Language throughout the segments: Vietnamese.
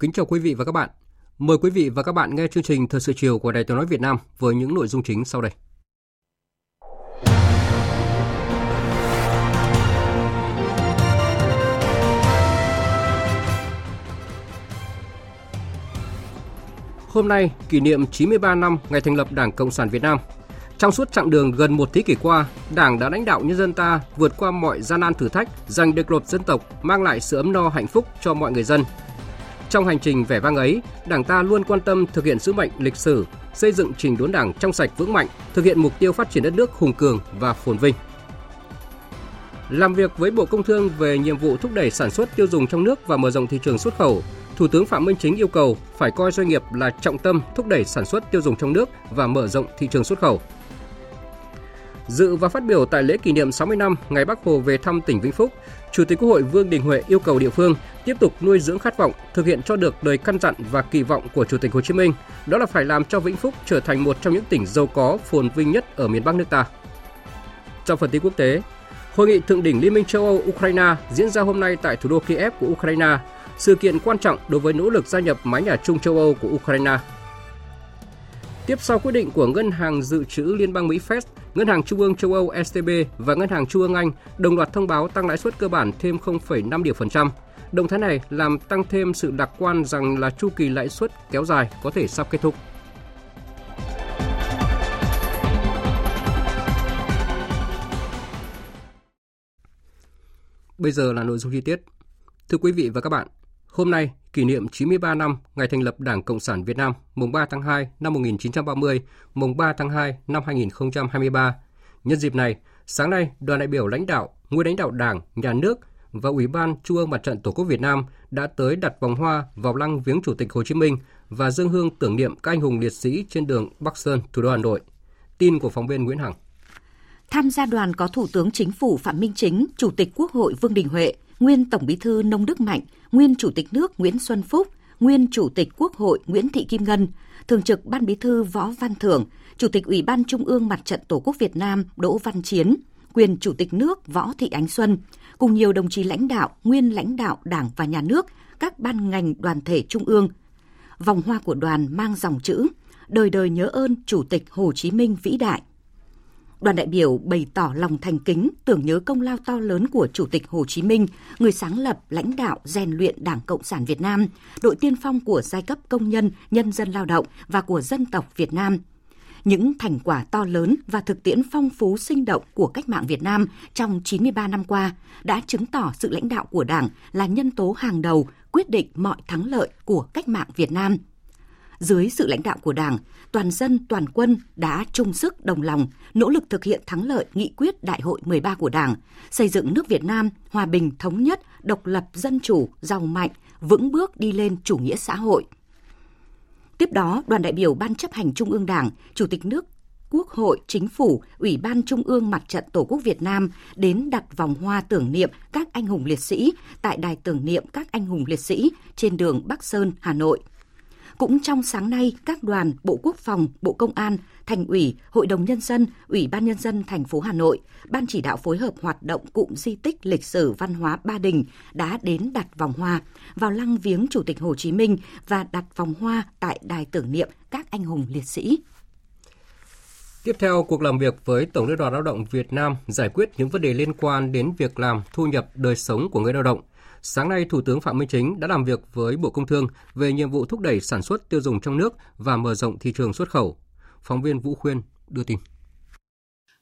Kính chào quý vị và các bạn. Mời quý vị và các bạn nghe chương trình Thời sự chiều của Đài Tiếng nói Việt Nam với những nội dung chính sau đây. Hôm nay, kỷ niệm 93 năm ngày thành lập Đảng Cộng sản Việt Nam. Trong suốt chặng đường gần một thế kỷ qua, Đảng đã lãnh đạo nhân dân ta vượt qua mọi gian nan thử thách, giành độc lập dân tộc, mang lại sự ấm no hạnh phúc cho mọi người dân, trong hành trình vẻ vang ấy, Đảng ta luôn quan tâm thực hiện sứ mệnh lịch sử, xây dựng trình đốn Đảng trong sạch vững mạnh, thực hiện mục tiêu phát triển đất nước hùng cường và phồn vinh. Làm việc với Bộ Công Thương về nhiệm vụ thúc đẩy sản xuất tiêu dùng trong nước và mở rộng thị trường xuất khẩu, Thủ tướng Phạm Minh Chính yêu cầu phải coi doanh nghiệp là trọng tâm thúc đẩy sản xuất tiêu dùng trong nước và mở rộng thị trường xuất khẩu. Dự và phát biểu tại lễ kỷ niệm 60 năm ngày Bắc Hồ về thăm tỉnh Vĩnh Phúc, Chủ tịch Quốc hội Vương Đình Huệ yêu cầu địa phương tiếp tục nuôi dưỡng khát vọng, thực hiện cho được lời căn dặn và kỳ vọng của Chủ tịch Hồ Chí Minh, đó là phải làm cho Vĩnh Phúc trở thành một trong những tỉnh giàu có, phồn vinh nhất ở miền Bắc nước ta. Trong phần tin quốc tế, Hội nghị thượng đỉnh Liên minh châu Âu Ukraine diễn ra hôm nay tại thủ đô Kiev của Ukraine, sự kiện quan trọng đối với nỗ lực gia nhập mái nhà chung châu Âu của Ukraine. Tiếp sau quyết định của Ngân hàng Dự trữ Liên bang Mỹ Fed, Ngân hàng Trung ương châu Âu ECB và Ngân hàng Trung ương Anh đồng loạt thông báo tăng lãi suất cơ bản thêm 0,5 điểm phần trăm. Động thái này làm tăng thêm sự lạc quan rằng là chu kỳ lãi suất kéo dài có thể sắp kết thúc. Bây giờ là nội dung chi tiết. Thưa quý vị và các bạn, hôm nay kỷ niệm 93 năm ngày thành lập Đảng Cộng sản Việt Nam, mùng 3 tháng 2 năm 1930, mùng 3 tháng 2 năm 2023. Nhân dịp này, sáng nay, đoàn đại biểu lãnh đạo, nguyên lãnh đạo Đảng, Nhà nước và Ủy ban Trung ương Mặt trận Tổ quốc Việt Nam đã tới đặt vòng hoa vào lăng viếng Chủ tịch Hồ Chí Minh và dân hương tưởng niệm các anh hùng liệt sĩ trên đường Bắc Sơn, thủ đô Hà Nội. Tin của phóng viên Nguyễn Hằng. Tham gia đoàn có Thủ tướng Chính phủ Phạm Minh Chính, Chủ tịch Quốc hội Vương Đình Huệ, nguyên Tổng Bí thư Nông Đức Mạnh, nguyên Chủ tịch nước Nguyễn Xuân Phúc, nguyên Chủ tịch Quốc hội Nguyễn Thị Kim Ngân, Thường trực Ban Bí thư Võ Văn Thưởng, Chủ tịch Ủy ban Trung ương Mặt trận Tổ quốc Việt Nam Đỗ Văn Chiến, quyền Chủ tịch nước Võ Thị Ánh Xuân, cùng nhiều đồng chí lãnh đạo, nguyên lãnh đạo Đảng và Nhà nước, các ban ngành đoàn thể trung ương. Vòng hoa của đoàn mang dòng chữ Đời đời nhớ ơn Chủ tịch Hồ Chí Minh vĩ đại. Đoàn đại biểu bày tỏ lòng thành kính, tưởng nhớ công lao to lớn của Chủ tịch Hồ Chí Minh, người sáng lập, lãnh đạo, rèn luyện Đảng Cộng sản Việt Nam, đội tiên phong của giai cấp công nhân, nhân dân lao động và của dân tộc Việt Nam. Những thành quả to lớn và thực tiễn phong phú sinh động của cách mạng Việt Nam trong 93 năm qua đã chứng tỏ sự lãnh đạo của Đảng là nhân tố hàng đầu quyết định mọi thắng lợi của cách mạng Việt Nam – dưới sự lãnh đạo của Đảng, toàn dân, toàn quân đã chung sức đồng lòng, nỗ lực thực hiện thắng lợi nghị quyết Đại hội 13 của Đảng, xây dựng nước Việt Nam hòa bình thống nhất, độc lập dân chủ, giàu mạnh, vững bước đi lên chủ nghĩa xã hội. Tiếp đó, đoàn đại biểu Ban chấp hành Trung ương Đảng, Chủ tịch nước Quốc hội, Chính phủ, Ủy ban Trung ương Mặt trận Tổ quốc Việt Nam đến đặt vòng hoa tưởng niệm các anh hùng liệt sĩ tại đài tưởng niệm các anh hùng liệt sĩ trên đường Bắc Sơn, Hà Nội. Cũng trong sáng nay, các đoàn Bộ Quốc phòng, Bộ Công an, Thành ủy, Hội đồng Nhân dân, Ủy ban Nhân dân thành phố Hà Nội, Ban chỉ đạo phối hợp hoạt động cụm di tích lịch sử văn hóa Ba Đình đã đến đặt vòng hoa vào lăng viếng Chủ tịch Hồ Chí Minh và đặt vòng hoa tại đài tưởng niệm các anh hùng liệt sĩ. Tiếp theo, cuộc làm việc với Tổng Liên đoàn Lao động Việt Nam giải quyết những vấn đề liên quan đến việc làm, thu nhập, đời sống của người lao động Sáng nay, Thủ tướng Phạm Minh Chính đã làm việc với Bộ Công Thương về nhiệm vụ thúc đẩy sản xuất tiêu dùng trong nước và mở rộng thị trường xuất khẩu. Phóng viên Vũ Khuyên đưa tin.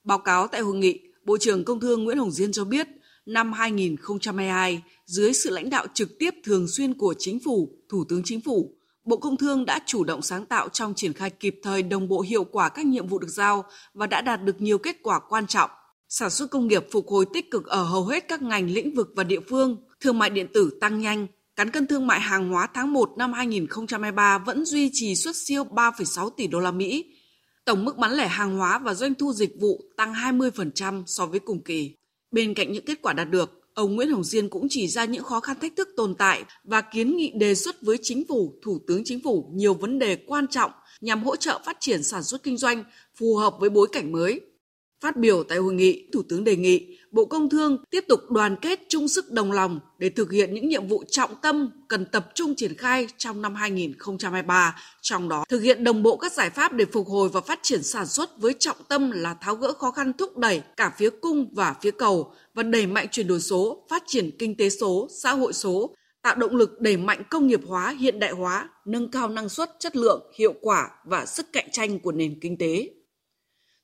Báo cáo tại hội nghị, Bộ trưởng Công Thương Nguyễn Hồng Diên cho biết, năm 2022, dưới sự lãnh đạo trực tiếp thường xuyên của Chính phủ, Thủ tướng Chính phủ, Bộ Công Thương đã chủ động sáng tạo trong triển khai kịp thời đồng bộ hiệu quả các nhiệm vụ được giao và đã đạt được nhiều kết quả quan trọng. Sản xuất công nghiệp phục hồi tích cực ở hầu hết các ngành lĩnh vực và địa phương, thương mại điện tử tăng nhanh, cán cân thương mại hàng hóa tháng 1 năm 2023 vẫn duy trì xuất siêu 3,6 tỷ đô la Mỹ. Tổng mức bán lẻ hàng hóa và doanh thu dịch vụ tăng 20% so với cùng kỳ. Bên cạnh những kết quả đạt được, Ông Nguyễn Hồng Diên cũng chỉ ra những khó khăn thách thức tồn tại và kiến nghị đề xuất với chính phủ, thủ tướng chính phủ nhiều vấn đề quan trọng nhằm hỗ trợ phát triển sản xuất kinh doanh phù hợp với bối cảnh mới. Phát biểu tại hội nghị, Thủ tướng đề nghị Bộ Công Thương tiếp tục đoàn kết chung sức đồng lòng để thực hiện những nhiệm vụ trọng tâm cần tập trung triển khai trong năm 2023, trong đó thực hiện đồng bộ các giải pháp để phục hồi và phát triển sản xuất với trọng tâm là tháo gỡ khó khăn thúc đẩy cả phía cung và phía cầu và đẩy mạnh chuyển đổi số, phát triển kinh tế số, xã hội số, tạo động lực đẩy mạnh công nghiệp hóa, hiện đại hóa, nâng cao năng suất, chất lượng, hiệu quả và sức cạnh tranh của nền kinh tế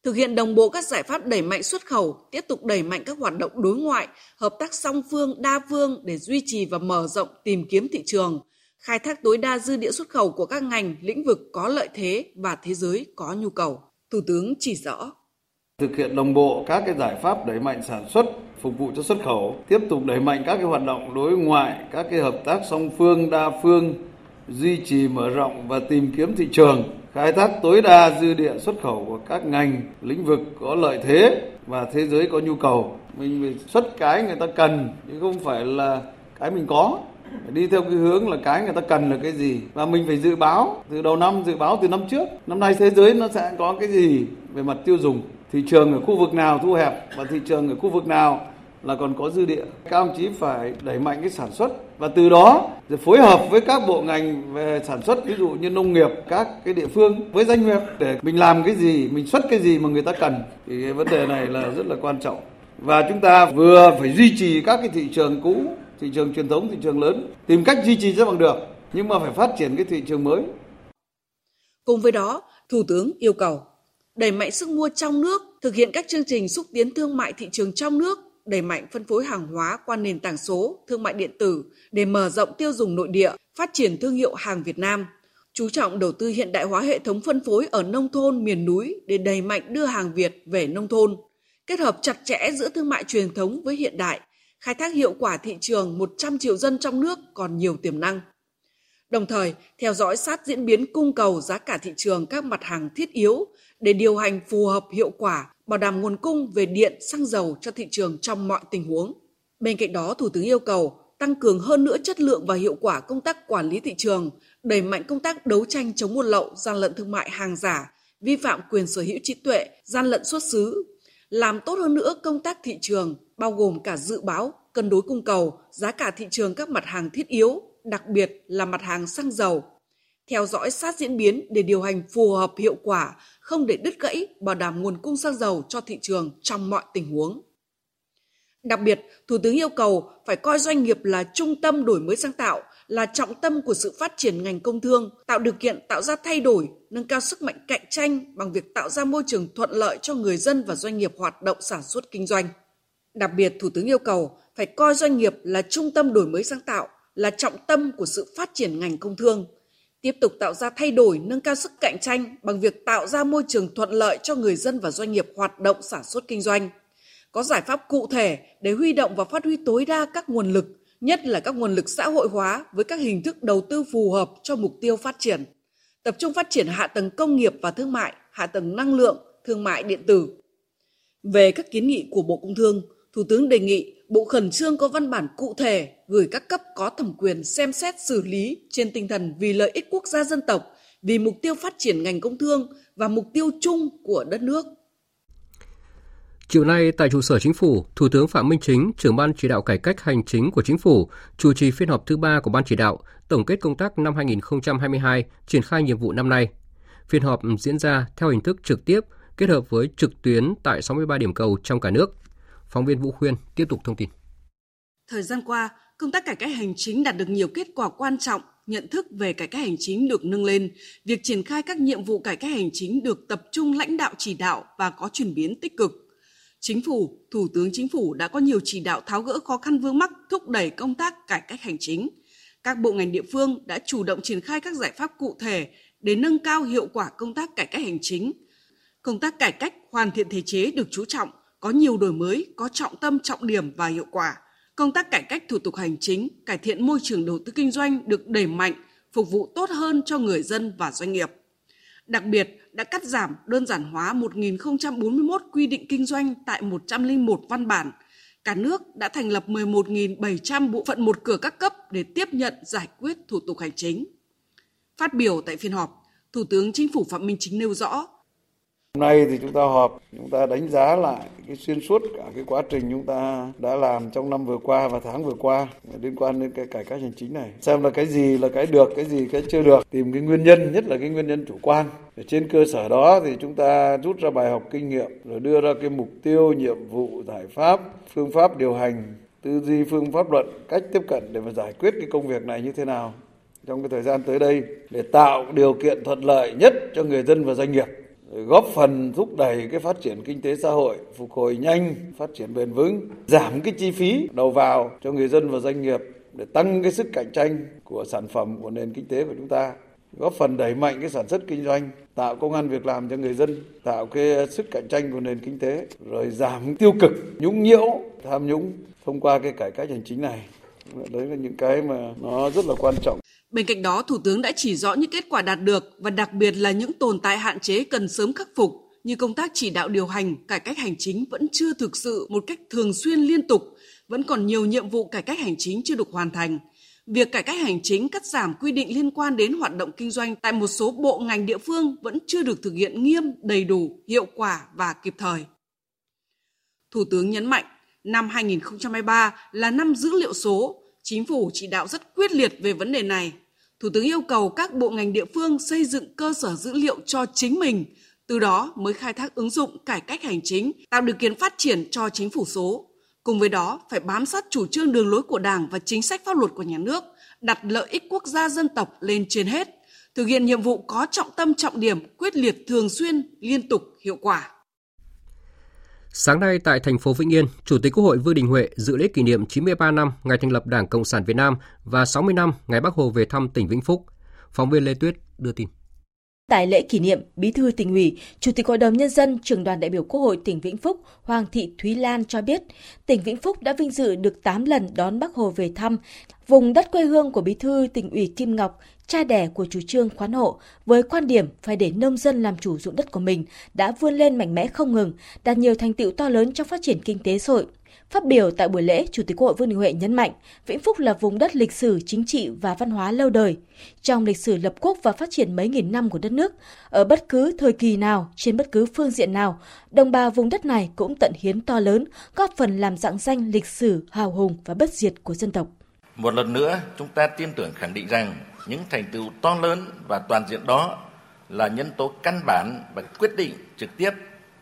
thực hiện đồng bộ các giải pháp đẩy mạnh xuất khẩu, tiếp tục đẩy mạnh các hoạt động đối ngoại, hợp tác song phương, đa phương để duy trì và mở rộng tìm kiếm thị trường, khai thác tối đa dư địa xuất khẩu của các ngành, lĩnh vực có lợi thế và thế giới có nhu cầu. Thủ tướng chỉ rõ. Thực hiện đồng bộ các cái giải pháp đẩy mạnh sản xuất, phục vụ cho xuất khẩu, tiếp tục đẩy mạnh các cái hoạt động đối ngoại, các cái hợp tác song phương, đa phương, duy trì mở rộng và tìm kiếm thị trường khai thác tối đa dư địa xuất khẩu của các ngành, lĩnh vực có lợi thế và thế giới có nhu cầu. Mình phải xuất cái người ta cần, chứ không phải là cái mình có. Phải đi theo cái hướng là cái người ta cần là cái gì. Và mình phải dự báo, từ đầu năm, dự báo từ năm trước. Năm nay thế giới nó sẽ có cái gì về mặt tiêu dùng? Thị trường ở khu vực nào thu hẹp? Và thị trường ở khu vực nào là còn có dư địa? Các ông chí phải đẩy mạnh cái sản xuất và từ đó phối hợp với các bộ ngành về sản xuất, ví dụ như nông nghiệp, các cái địa phương với doanh nghiệp để mình làm cái gì, mình xuất cái gì mà người ta cần, thì cái vấn đề này là rất là quan trọng. Và chúng ta vừa phải duy trì các cái thị trường cũ, thị trường truyền thống, thị trường lớn, tìm cách duy trì cho bằng được, nhưng mà phải phát triển cái thị trường mới. Cùng với đó, thủ tướng yêu cầu đẩy mạnh sức mua trong nước, thực hiện các chương trình xúc tiến thương mại thị trường trong nước đẩy mạnh phân phối hàng hóa qua nền tảng số, thương mại điện tử để mở rộng tiêu dùng nội địa, phát triển thương hiệu hàng Việt Nam, chú trọng đầu tư hiện đại hóa hệ thống phân phối ở nông thôn miền núi để đẩy mạnh đưa hàng Việt về nông thôn, kết hợp chặt chẽ giữa thương mại truyền thống với hiện đại, khai thác hiệu quả thị trường 100 triệu dân trong nước còn nhiều tiềm năng. Đồng thời, theo dõi sát diễn biến cung cầu giá cả thị trường các mặt hàng thiết yếu để điều hành phù hợp hiệu quả bảo đảm nguồn cung về điện, xăng dầu cho thị trường trong mọi tình huống. Bên cạnh đó, Thủ tướng yêu cầu tăng cường hơn nữa chất lượng và hiệu quả công tác quản lý thị trường, đẩy mạnh công tác đấu tranh chống buôn lậu, gian lận thương mại hàng giả, vi phạm quyền sở hữu trí tuệ, gian lận xuất xứ, làm tốt hơn nữa công tác thị trường, bao gồm cả dự báo, cân đối cung cầu, giá cả thị trường các mặt hàng thiết yếu, đặc biệt là mặt hàng xăng dầu, theo dõi sát diễn biến để điều hành phù hợp hiệu quả, không để đứt gãy, bảo đảm nguồn cung xăng dầu cho thị trường trong mọi tình huống. Đặc biệt, Thủ tướng yêu cầu phải coi doanh nghiệp là trung tâm đổi mới sáng tạo, là trọng tâm của sự phát triển ngành công thương, tạo điều kiện tạo ra thay đổi, nâng cao sức mạnh cạnh tranh bằng việc tạo ra môi trường thuận lợi cho người dân và doanh nghiệp hoạt động sản xuất kinh doanh. Đặc biệt, Thủ tướng yêu cầu phải coi doanh nghiệp là trung tâm đổi mới sáng tạo, là trọng tâm của sự phát triển ngành công thương, tiếp tục tạo ra thay đổi, nâng cao sức cạnh tranh bằng việc tạo ra môi trường thuận lợi cho người dân và doanh nghiệp hoạt động sản xuất kinh doanh. Có giải pháp cụ thể để huy động và phát huy tối đa các nguồn lực, nhất là các nguồn lực xã hội hóa với các hình thức đầu tư phù hợp cho mục tiêu phát triển. Tập trung phát triển hạ tầng công nghiệp và thương mại, hạ tầng năng lượng, thương mại điện tử. Về các kiến nghị của Bộ Công Thương, Thủ tướng đề nghị Bộ khẩn trương có văn bản cụ thể gửi các cấp có thẩm quyền xem xét xử lý trên tinh thần vì lợi ích quốc gia dân tộc, vì mục tiêu phát triển ngành công thương và mục tiêu chung của đất nước. Chiều nay tại trụ sở Chính phủ, Thủ tướng Phạm Minh Chính, trưởng ban chỉ đạo cải cách hành chính của Chính phủ, chủ trì phiên họp thứ ba của ban chỉ đạo, tổng kết công tác năm 2022, triển khai nhiệm vụ năm nay. Phiên họp diễn ra theo hình thức trực tiếp, kết hợp với trực tuyến tại 63 điểm cầu trong cả nước. Phóng viên Vũ Khuyên tiếp tục thông tin. Thời gian qua, công tác cải cách hành chính đạt được nhiều kết quả quan trọng, nhận thức về cải cách hành chính được nâng lên, việc triển khai các nhiệm vụ cải cách hành chính được tập trung lãnh đạo chỉ đạo và có chuyển biến tích cực. Chính phủ, Thủ tướng Chính phủ đã có nhiều chỉ đạo tháo gỡ khó khăn vướng mắc, thúc đẩy công tác cải cách hành chính. Các bộ ngành địa phương đã chủ động triển khai các giải pháp cụ thể để nâng cao hiệu quả công tác cải cách hành chính. Công tác cải cách hoàn thiện thể chế được chú trọng, có nhiều đổi mới, có trọng tâm, trọng điểm và hiệu quả. Công tác cải cách thủ tục hành chính, cải thiện môi trường đầu tư kinh doanh được đẩy mạnh, phục vụ tốt hơn cho người dân và doanh nghiệp. Đặc biệt, đã cắt giảm đơn giản hóa 1.041 quy định kinh doanh tại 101 văn bản. Cả nước đã thành lập 11.700 bộ phận một cửa các cấp để tiếp nhận giải quyết thủ tục hành chính. Phát biểu tại phiên họp, Thủ tướng Chính phủ Phạm Minh Chính nêu rõ, Hôm nay thì chúng ta họp, chúng ta đánh giá lại cái xuyên suốt cả cái quá trình chúng ta đã làm trong năm vừa qua và tháng vừa qua liên quan đến cái cải cách hành chính này. Xem là cái gì là cái được, cái gì cái chưa được, tìm cái nguyên nhân, nhất là cái nguyên nhân chủ quan. Để trên cơ sở đó thì chúng ta rút ra bài học kinh nghiệm rồi đưa ra cái mục tiêu, nhiệm vụ, giải pháp, phương pháp điều hành, tư duy phương pháp luận, cách tiếp cận để mà giải quyết cái công việc này như thế nào trong cái thời gian tới đây để tạo điều kiện thuận lợi nhất cho người dân và doanh nghiệp góp phần thúc đẩy cái phát triển kinh tế xã hội, phục hồi nhanh, phát triển bền vững, giảm cái chi phí đầu vào cho người dân và doanh nghiệp để tăng cái sức cạnh tranh của sản phẩm của nền kinh tế của chúng ta. Góp phần đẩy mạnh cái sản xuất kinh doanh tạo công an việc làm cho người dân tạo cái sức cạnh tranh của nền kinh tế rồi giảm tiêu cực nhũng nhiễu tham nhũng thông qua cái cải cách hành chính này. Đấy là những cái mà nó rất là quan trọng. Bên cạnh đó, Thủ tướng đã chỉ rõ những kết quả đạt được và đặc biệt là những tồn tại hạn chế cần sớm khắc phục như công tác chỉ đạo điều hành, cải cách hành chính vẫn chưa thực sự một cách thường xuyên liên tục, vẫn còn nhiều nhiệm vụ cải cách hành chính chưa được hoàn thành. Việc cải cách hành chính cắt giảm quy định liên quan đến hoạt động kinh doanh tại một số bộ ngành địa phương vẫn chưa được thực hiện nghiêm, đầy đủ, hiệu quả và kịp thời. Thủ tướng nhấn mạnh, năm 2023 là năm dữ liệu số, chính phủ chỉ đạo rất quyết liệt về vấn đề này Thủ tướng yêu cầu các bộ ngành địa phương xây dựng cơ sở dữ liệu cho chính mình, từ đó mới khai thác ứng dụng cải cách hành chính, tạo điều kiện phát triển cho chính phủ số. Cùng với đó, phải bám sát chủ trương đường lối của Đảng và chính sách pháp luật của nhà nước, đặt lợi ích quốc gia dân tộc lên trên hết, thực hiện nhiệm vụ có trọng tâm trọng điểm, quyết liệt thường xuyên, liên tục, hiệu quả. Sáng nay tại thành phố Vĩnh Yên, Chủ tịch Quốc hội Vương Đình Huệ dự lễ kỷ niệm 93 năm ngày thành lập Đảng Cộng sản Việt Nam và 60 năm ngày Bắc Hồ về thăm tỉnh Vĩnh Phúc. Phóng viên Lê Tuyết đưa tin. Tại lễ kỷ niệm, Bí thư tỉnh ủy, Chủ tịch Hội đồng Nhân dân, trưởng đoàn đại biểu Quốc hội tỉnh Vĩnh Phúc Hoàng Thị Thúy Lan cho biết, tỉnh Vĩnh Phúc đã vinh dự được 8 lần đón Bắc Hồ về thăm. Vùng đất quê hương của Bí thư tỉnh ủy Kim Ngọc, cha đẻ của chủ trương khoán hộ, với quan điểm phải để nông dân làm chủ ruộng đất của mình, đã vươn lên mạnh mẽ không ngừng, đạt nhiều thành tựu to lớn trong phát triển kinh tế xã hội. Phát biểu tại buổi lễ, Chủ tịch Quốc hội Vương Đình Huệ nhấn mạnh, Vĩnh Phúc là vùng đất lịch sử, chính trị và văn hóa lâu đời. Trong lịch sử lập quốc và phát triển mấy nghìn năm của đất nước, ở bất cứ thời kỳ nào, trên bất cứ phương diện nào, đồng bào vùng đất này cũng tận hiến to lớn, góp phần làm dạng danh lịch sử hào hùng và bất diệt của dân tộc. Một lần nữa, chúng ta tin tưởng khẳng định rằng những thành tựu to lớn và toàn diện đó là nhân tố căn bản và quyết định trực tiếp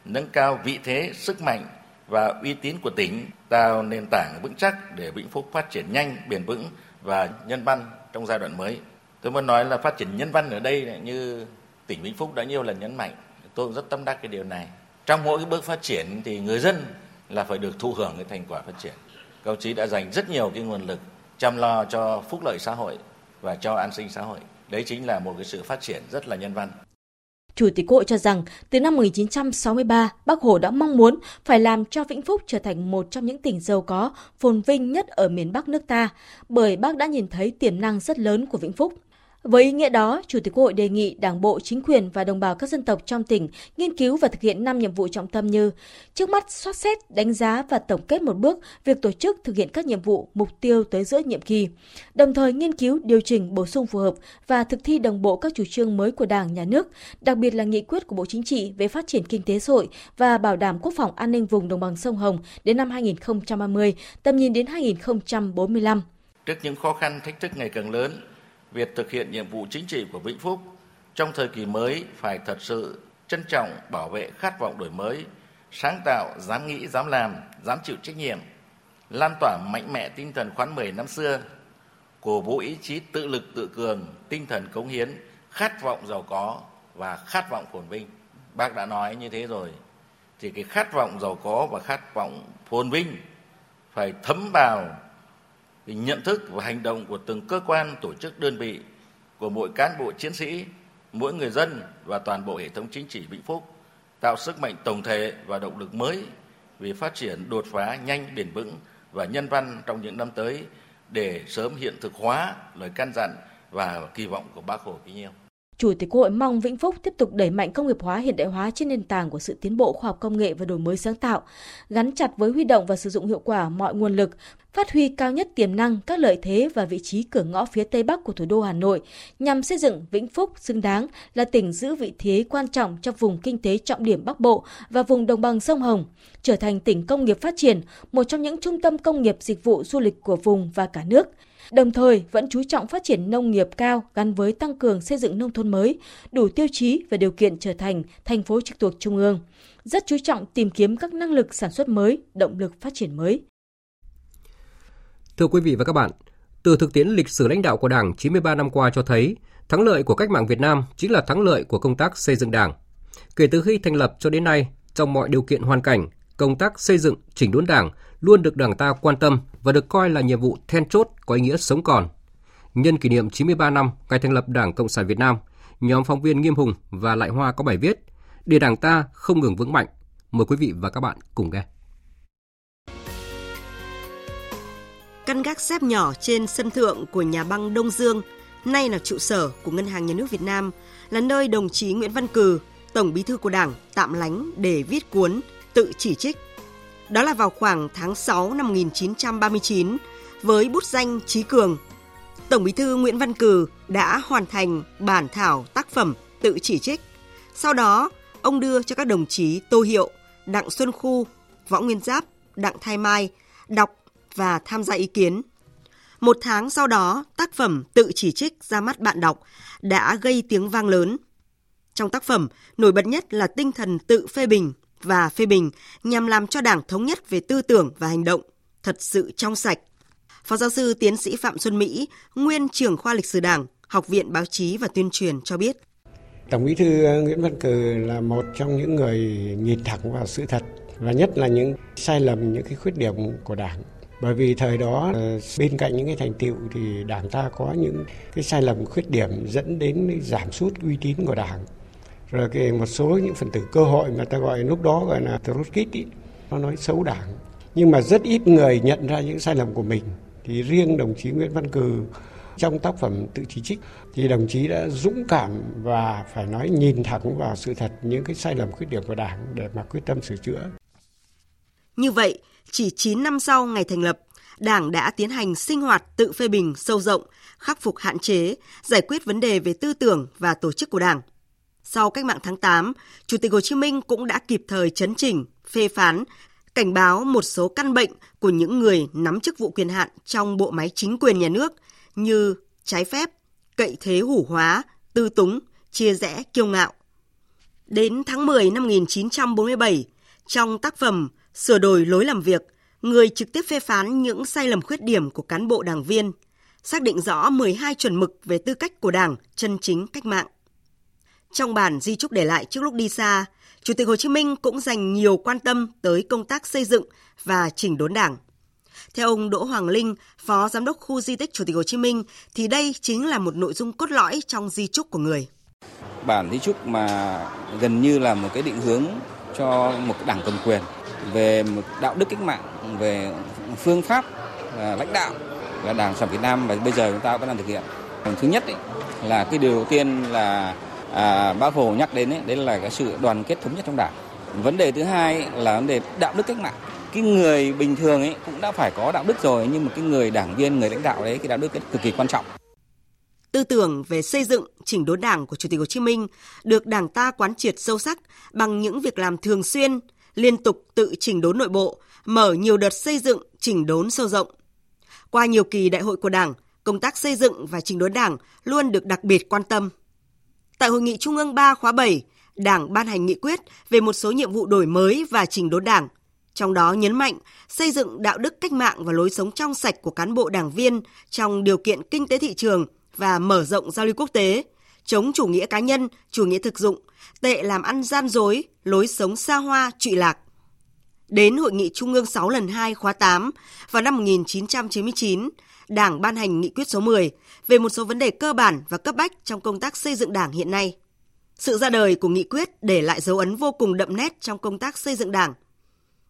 nâng cao vị thế, sức mạnh và uy tín của tỉnh, tạo nền tảng vững chắc để Vĩnh Phúc phát triển nhanh, bền vững và nhân văn trong giai đoạn mới. Tôi muốn nói là phát triển nhân văn ở đây như tỉnh Vĩnh Phúc đã nhiều lần nhấn mạnh, tôi cũng rất tâm đắc cái điều này. Trong mỗi cái bước phát triển thì người dân là phải được thụ hưởng cái thành quả phát triển. Các chí đã dành rất nhiều cái nguồn lực chăm lo cho phúc lợi xã hội và cho an sinh xã hội. Đấy chính là một cái sự phát triển rất là nhân văn. Chủ tịch Quốc hội cho rằng, từ năm 1963, Bác Hồ đã mong muốn phải làm cho Vĩnh Phúc trở thành một trong những tỉnh giàu có, phồn vinh nhất ở miền Bắc nước ta, bởi bác đã nhìn thấy tiềm năng rất lớn của Vĩnh Phúc. Với ý nghĩa đó, Chủ tịch Quốc hội đề nghị Đảng bộ, chính quyền và đồng bào các dân tộc trong tỉnh nghiên cứu và thực hiện 5 nhiệm vụ trọng tâm như trước mắt soát xét, đánh giá và tổng kết một bước việc tổ chức thực hiện các nhiệm vụ, mục tiêu tới giữa nhiệm kỳ, đồng thời nghiên cứu, điều chỉnh, bổ sung phù hợp và thực thi đồng bộ các chủ trương mới của Đảng, Nhà nước, đặc biệt là nghị quyết của Bộ Chính trị về phát triển kinh tế xã hội và bảo đảm quốc phòng an ninh vùng đồng bằng sông Hồng đến năm 2030, tầm nhìn đến 2045. Trước những khó khăn, thách thức ngày càng lớn, việc thực hiện nhiệm vụ chính trị của Vĩnh Phúc trong thời kỳ mới phải thật sự trân trọng bảo vệ khát vọng đổi mới, sáng tạo, dám nghĩ, dám làm, dám chịu trách nhiệm, lan tỏa mạnh mẽ tinh thần khoán 10 năm xưa, cổ vũ ý chí tự lực tự cường, tinh thần cống hiến, khát vọng giàu có và khát vọng phồn vinh. Bác đã nói như thế rồi. thì cái khát vọng giàu có và khát vọng phồn vinh phải thấm vào thì nhận thức và hành động của từng cơ quan, tổ chức, đơn vị, của mỗi cán bộ chiến sĩ, mỗi người dân và toàn bộ hệ thống chính trị Vĩnh Phúc, tạo sức mạnh tổng thể và động lực mới vì phát triển đột phá nhanh, bền vững và nhân văn trong những năm tới để sớm hiện thực hóa lời căn dặn và kỳ vọng của Bác Hồ kính yêu. Chủ tịch Quốc hội mong Vĩnh Phúc tiếp tục đẩy mạnh công nghiệp hóa hiện đại hóa trên nền tảng của sự tiến bộ khoa học công nghệ và đổi mới sáng tạo, gắn chặt với huy động và sử dụng hiệu quả mọi nguồn lực, phát huy cao nhất tiềm năng, các lợi thế và vị trí cửa ngõ phía Tây Bắc của thủ đô Hà Nội nhằm xây dựng Vĩnh Phúc xứng đáng là tỉnh giữ vị thế quan trọng trong vùng kinh tế trọng điểm Bắc Bộ và vùng đồng bằng sông Hồng, trở thành tỉnh công nghiệp phát triển, một trong những trung tâm công nghiệp dịch vụ du lịch của vùng và cả nước – đồng thời vẫn chú trọng phát triển nông nghiệp cao gắn với tăng cường xây dựng nông thôn mới, đủ tiêu chí và điều kiện trở thành thành phố trực thuộc trung ương. Rất chú trọng tìm kiếm các năng lực sản xuất mới, động lực phát triển mới. Thưa quý vị và các bạn, từ thực tiễn lịch sử lãnh đạo của Đảng 93 năm qua cho thấy, thắng lợi của cách mạng Việt Nam chính là thắng lợi của công tác xây dựng Đảng. Kể từ khi thành lập cho đến nay, trong mọi điều kiện hoàn cảnh, công tác xây dựng chỉnh đốn Đảng luôn được Đảng ta quan tâm và được coi là nhiệm vụ then chốt có ý nghĩa sống còn. Nhân kỷ niệm 93 năm ngày thành lập Đảng Cộng sản Việt Nam, nhóm phóng viên Nghiêm Hùng và Lại Hoa có bài viết Để Đảng ta không ngừng vững mạnh. Mời quý vị và các bạn cùng nghe. Căn gác xếp nhỏ trên sân thượng của nhà băng Đông Dương, nay là trụ sở của Ngân hàng Nhà nước Việt Nam, là nơi đồng chí Nguyễn Văn Cừ, Tổng bí thư của Đảng, tạm lánh để viết cuốn tự chỉ trích đó là vào khoảng tháng 6 năm 1939 với bút danh Trí Cường. Tổng Bí thư Nguyễn Văn Cừ đã hoàn thành bản thảo tác phẩm tự chỉ trích. Sau đó, ông đưa cho các đồng chí Tô Hiệu, Đặng Xuân Khu, Võ Nguyên Giáp, Đặng Thái Mai đọc và tham gia ý kiến. Một tháng sau đó, tác phẩm tự chỉ trích ra mắt bạn đọc đã gây tiếng vang lớn. Trong tác phẩm, nổi bật nhất là tinh thần tự phê bình, và phê bình nhằm làm cho Đảng thống nhất về tư tưởng và hành động, thật sự trong sạch. Phó giáo sư tiến sĩ Phạm Xuân Mỹ, nguyên trưởng khoa lịch sử Đảng, Học viện Báo chí và Tuyên truyền cho biết. Tổng bí thư Nguyễn Văn Cừ là một trong những người nhìn thẳng vào sự thật và nhất là những sai lầm, những cái khuyết điểm của Đảng. Bởi vì thời đó ờ, bên cạnh những cái thành tựu thì Đảng ta có những cái sai lầm khuyết điểm dẫn đến giảm sút uy tín của Đảng rồi cái một số những phần tử cơ hội mà ta gọi lúc đó gọi là Trotskyt ý, nó nói xấu đảng nhưng mà rất ít người nhận ra những sai lầm của mình thì riêng đồng chí Nguyễn Văn Cừ trong tác phẩm tự chỉ trích thì đồng chí đã dũng cảm và phải nói nhìn thẳng vào sự thật những cái sai lầm khuyết điểm của đảng để mà quyết tâm sửa chữa. Như vậy, chỉ 9 năm sau ngày thành lập, Đảng đã tiến hành sinh hoạt tự phê bình sâu rộng, khắc phục hạn chế, giải quyết vấn đề về tư tưởng và tổ chức của Đảng. Sau cách mạng tháng 8, Chủ tịch Hồ Chí Minh cũng đã kịp thời chấn chỉnh, phê phán, cảnh báo một số căn bệnh của những người nắm chức vụ quyền hạn trong bộ máy chính quyền nhà nước như trái phép, cậy thế hủ hóa, tư túng, chia rẽ kiêu ngạo. Đến tháng 10 năm 1947, trong tác phẩm Sửa đổi lối làm việc, người trực tiếp phê phán những sai lầm khuyết điểm của cán bộ đảng viên, xác định rõ 12 chuẩn mực về tư cách của Đảng chân chính cách mạng. Trong bản di trúc để lại trước lúc đi xa, Chủ tịch Hồ Chí Minh cũng dành nhiều quan tâm tới công tác xây dựng và chỉnh đốn đảng. Theo ông Đỗ Hoàng Linh, Phó Giám đốc khu di tích Chủ tịch Hồ Chí Minh, thì đây chính là một nội dung cốt lõi trong di trúc của người. Bản di trúc mà gần như là một cái định hướng cho một đảng cầm quyền về một đạo đức cách mạng, về phương pháp và lãnh đạo là Đảng Cộng Việt Nam và bây giờ chúng ta vẫn đang thực hiện. Thứ nhất ấy, là cái điều tiên là à, bác hồ nhắc đến ấy, đấy là cái sự đoàn kết thống nhất trong đảng vấn đề thứ hai là vấn đề đạo đức cách mạng cái người bình thường ấy cũng đã phải có đạo đức rồi nhưng mà cái người đảng viên người lãnh đạo đấy cái đạo đức ấy cực kỳ quan trọng Tư tưởng về xây dựng, chỉnh đốn đảng của Chủ tịch Hồ Chí Minh được đảng ta quán triệt sâu sắc bằng những việc làm thường xuyên, liên tục tự chỉnh đốn nội bộ, mở nhiều đợt xây dựng, chỉnh đốn sâu rộng. Qua nhiều kỳ đại hội của đảng, công tác xây dựng và chỉnh đốn đảng luôn được đặc biệt quan tâm. Tại Hội nghị Trung ương 3 khóa 7, Đảng ban hành nghị quyết về một số nhiệm vụ đổi mới và chỉnh đốn Đảng, trong đó nhấn mạnh xây dựng đạo đức cách mạng và lối sống trong sạch của cán bộ đảng viên trong điều kiện kinh tế thị trường và mở rộng giao lưu quốc tế, chống chủ nghĩa cá nhân, chủ nghĩa thực dụng, tệ làm ăn gian dối, lối sống xa hoa, trụy lạc. Đến Hội nghị Trung ương 6 lần 2 khóa 8 vào năm 1999, Đảng ban hành nghị quyết số 10 về một số vấn đề cơ bản và cấp bách trong công tác xây dựng Đảng hiện nay. Sự ra đời của nghị quyết để lại dấu ấn vô cùng đậm nét trong công tác xây dựng Đảng.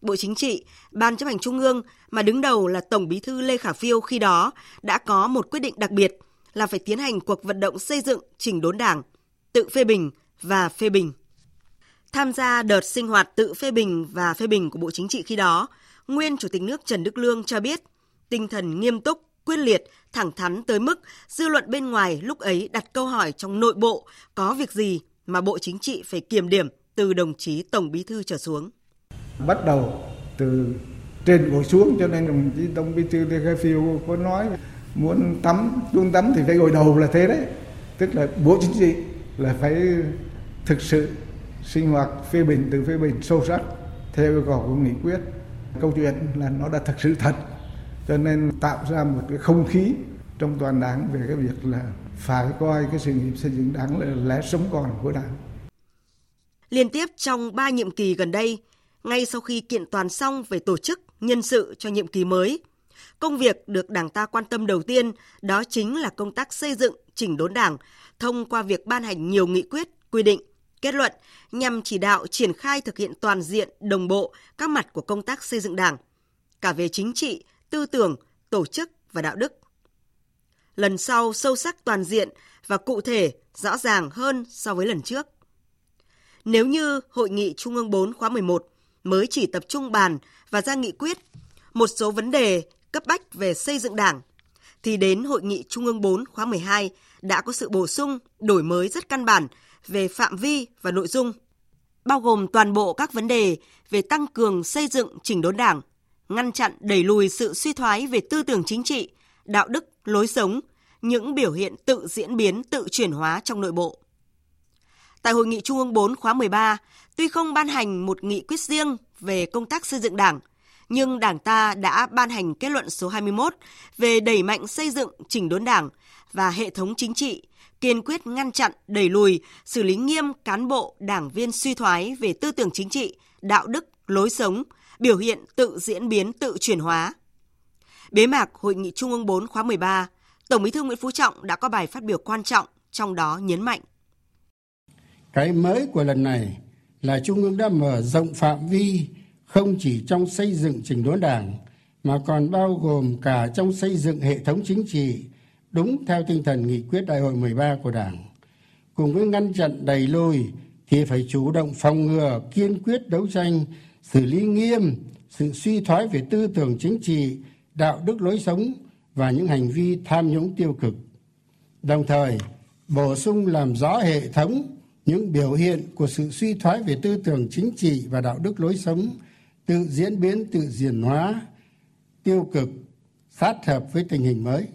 Bộ Chính trị, Ban chấp hành Trung ương mà đứng đầu là Tổng Bí thư Lê Khả Phiêu khi đó đã có một quyết định đặc biệt là phải tiến hành cuộc vận động xây dựng chỉnh đốn Đảng, tự phê bình và phê bình. Tham gia đợt sinh hoạt tự phê bình và phê bình của Bộ Chính trị khi đó, nguyên Chủ tịch nước Trần Đức Lương cho biết tinh thần nghiêm túc, quyết liệt, thẳng thắn tới mức dư luận bên ngoài lúc ấy đặt câu hỏi trong nội bộ có việc gì mà Bộ Chính trị phải kiểm điểm từ đồng chí Tổng Bí thư trở xuống. Bắt đầu từ trên ngồi xuống cho nên đồng chí Tổng Bí thư Lê Khả Phiêu có nói muốn tắm, xuống tắm thì phải ngồi đầu là thế đấy. Tức là Bộ Chính trị là phải thực sự sinh hoạt phê bình từ phê bình sâu sắc theo yêu cầu của nghị quyết câu chuyện là nó đã thực sự thật cho nên tạo ra một cái không khí trong toàn đảng về cái việc là phải coi cái sự nghiệp xây dựng đảng là lẽ sống còn của đảng. Liên tiếp trong 3 nhiệm kỳ gần đây, ngay sau khi kiện toàn xong về tổ chức, nhân sự cho nhiệm kỳ mới, công việc được Đảng ta quan tâm đầu tiên đó chính là công tác xây dựng, chỉnh đốn Đảng thông qua việc ban hành nhiều nghị quyết, quy định, kết luận nhằm chỉ đạo triển khai thực hiện toàn diện, đồng bộ các mặt của công tác xây dựng Đảng, cả về chính trị, tư tưởng, tổ chức và đạo đức. Lần sau sâu sắc toàn diện và cụ thể, rõ ràng hơn so với lần trước. Nếu như Hội nghị Trung ương 4 khóa 11 mới chỉ tập trung bàn và ra nghị quyết một số vấn đề cấp bách về xây dựng Đảng, thì đến Hội nghị Trung ương 4 khóa 12 đã có sự bổ sung, đổi mới rất căn bản về phạm vi và nội dung, bao gồm toàn bộ các vấn đề về tăng cường xây dựng chỉnh đốn Đảng, ngăn chặn đẩy lùi sự suy thoái về tư tưởng chính trị, đạo đức, lối sống, những biểu hiện tự diễn biến, tự chuyển hóa trong nội bộ. Tại Hội nghị Trung ương 4 khóa 13, tuy không ban hành một nghị quyết riêng về công tác xây dựng Đảng, nhưng Đảng ta đã ban hành kết luận số 21 về đẩy mạnh xây dựng chỉnh đốn Đảng và hệ thống chính trị, kiên quyết ngăn chặn, đẩy lùi, xử lý nghiêm cán bộ, đảng viên suy thoái về tư tưởng chính trị, đạo đức, lối sống, biểu hiện tự diễn biến, tự chuyển hóa. Bế mạc Hội nghị Trung ương 4 khóa 13, Tổng Bí thư Nguyễn Phú Trọng đã có bài phát biểu quan trọng, trong đó nhấn mạnh. Cái mới của lần này là Trung ương đã mở rộng phạm vi không chỉ trong xây dựng chỉnh đốn đảng mà còn bao gồm cả trong xây dựng hệ thống chính trị đúng theo tinh thần nghị quyết đại hội 13 của Đảng. Cùng với ngăn chặn đẩy lùi thì phải chủ động phòng ngừa, kiên quyết đấu tranh, xử lý nghiêm sự suy thoái về tư tưởng chính trị, đạo đức lối sống và những hành vi tham nhũng tiêu cực. Đồng thời, bổ sung làm rõ hệ thống những biểu hiện của sự suy thoái về tư tưởng chính trị và đạo đức lối sống, tự diễn biến, tự diễn hóa, tiêu cực, sát hợp với tình hình mới.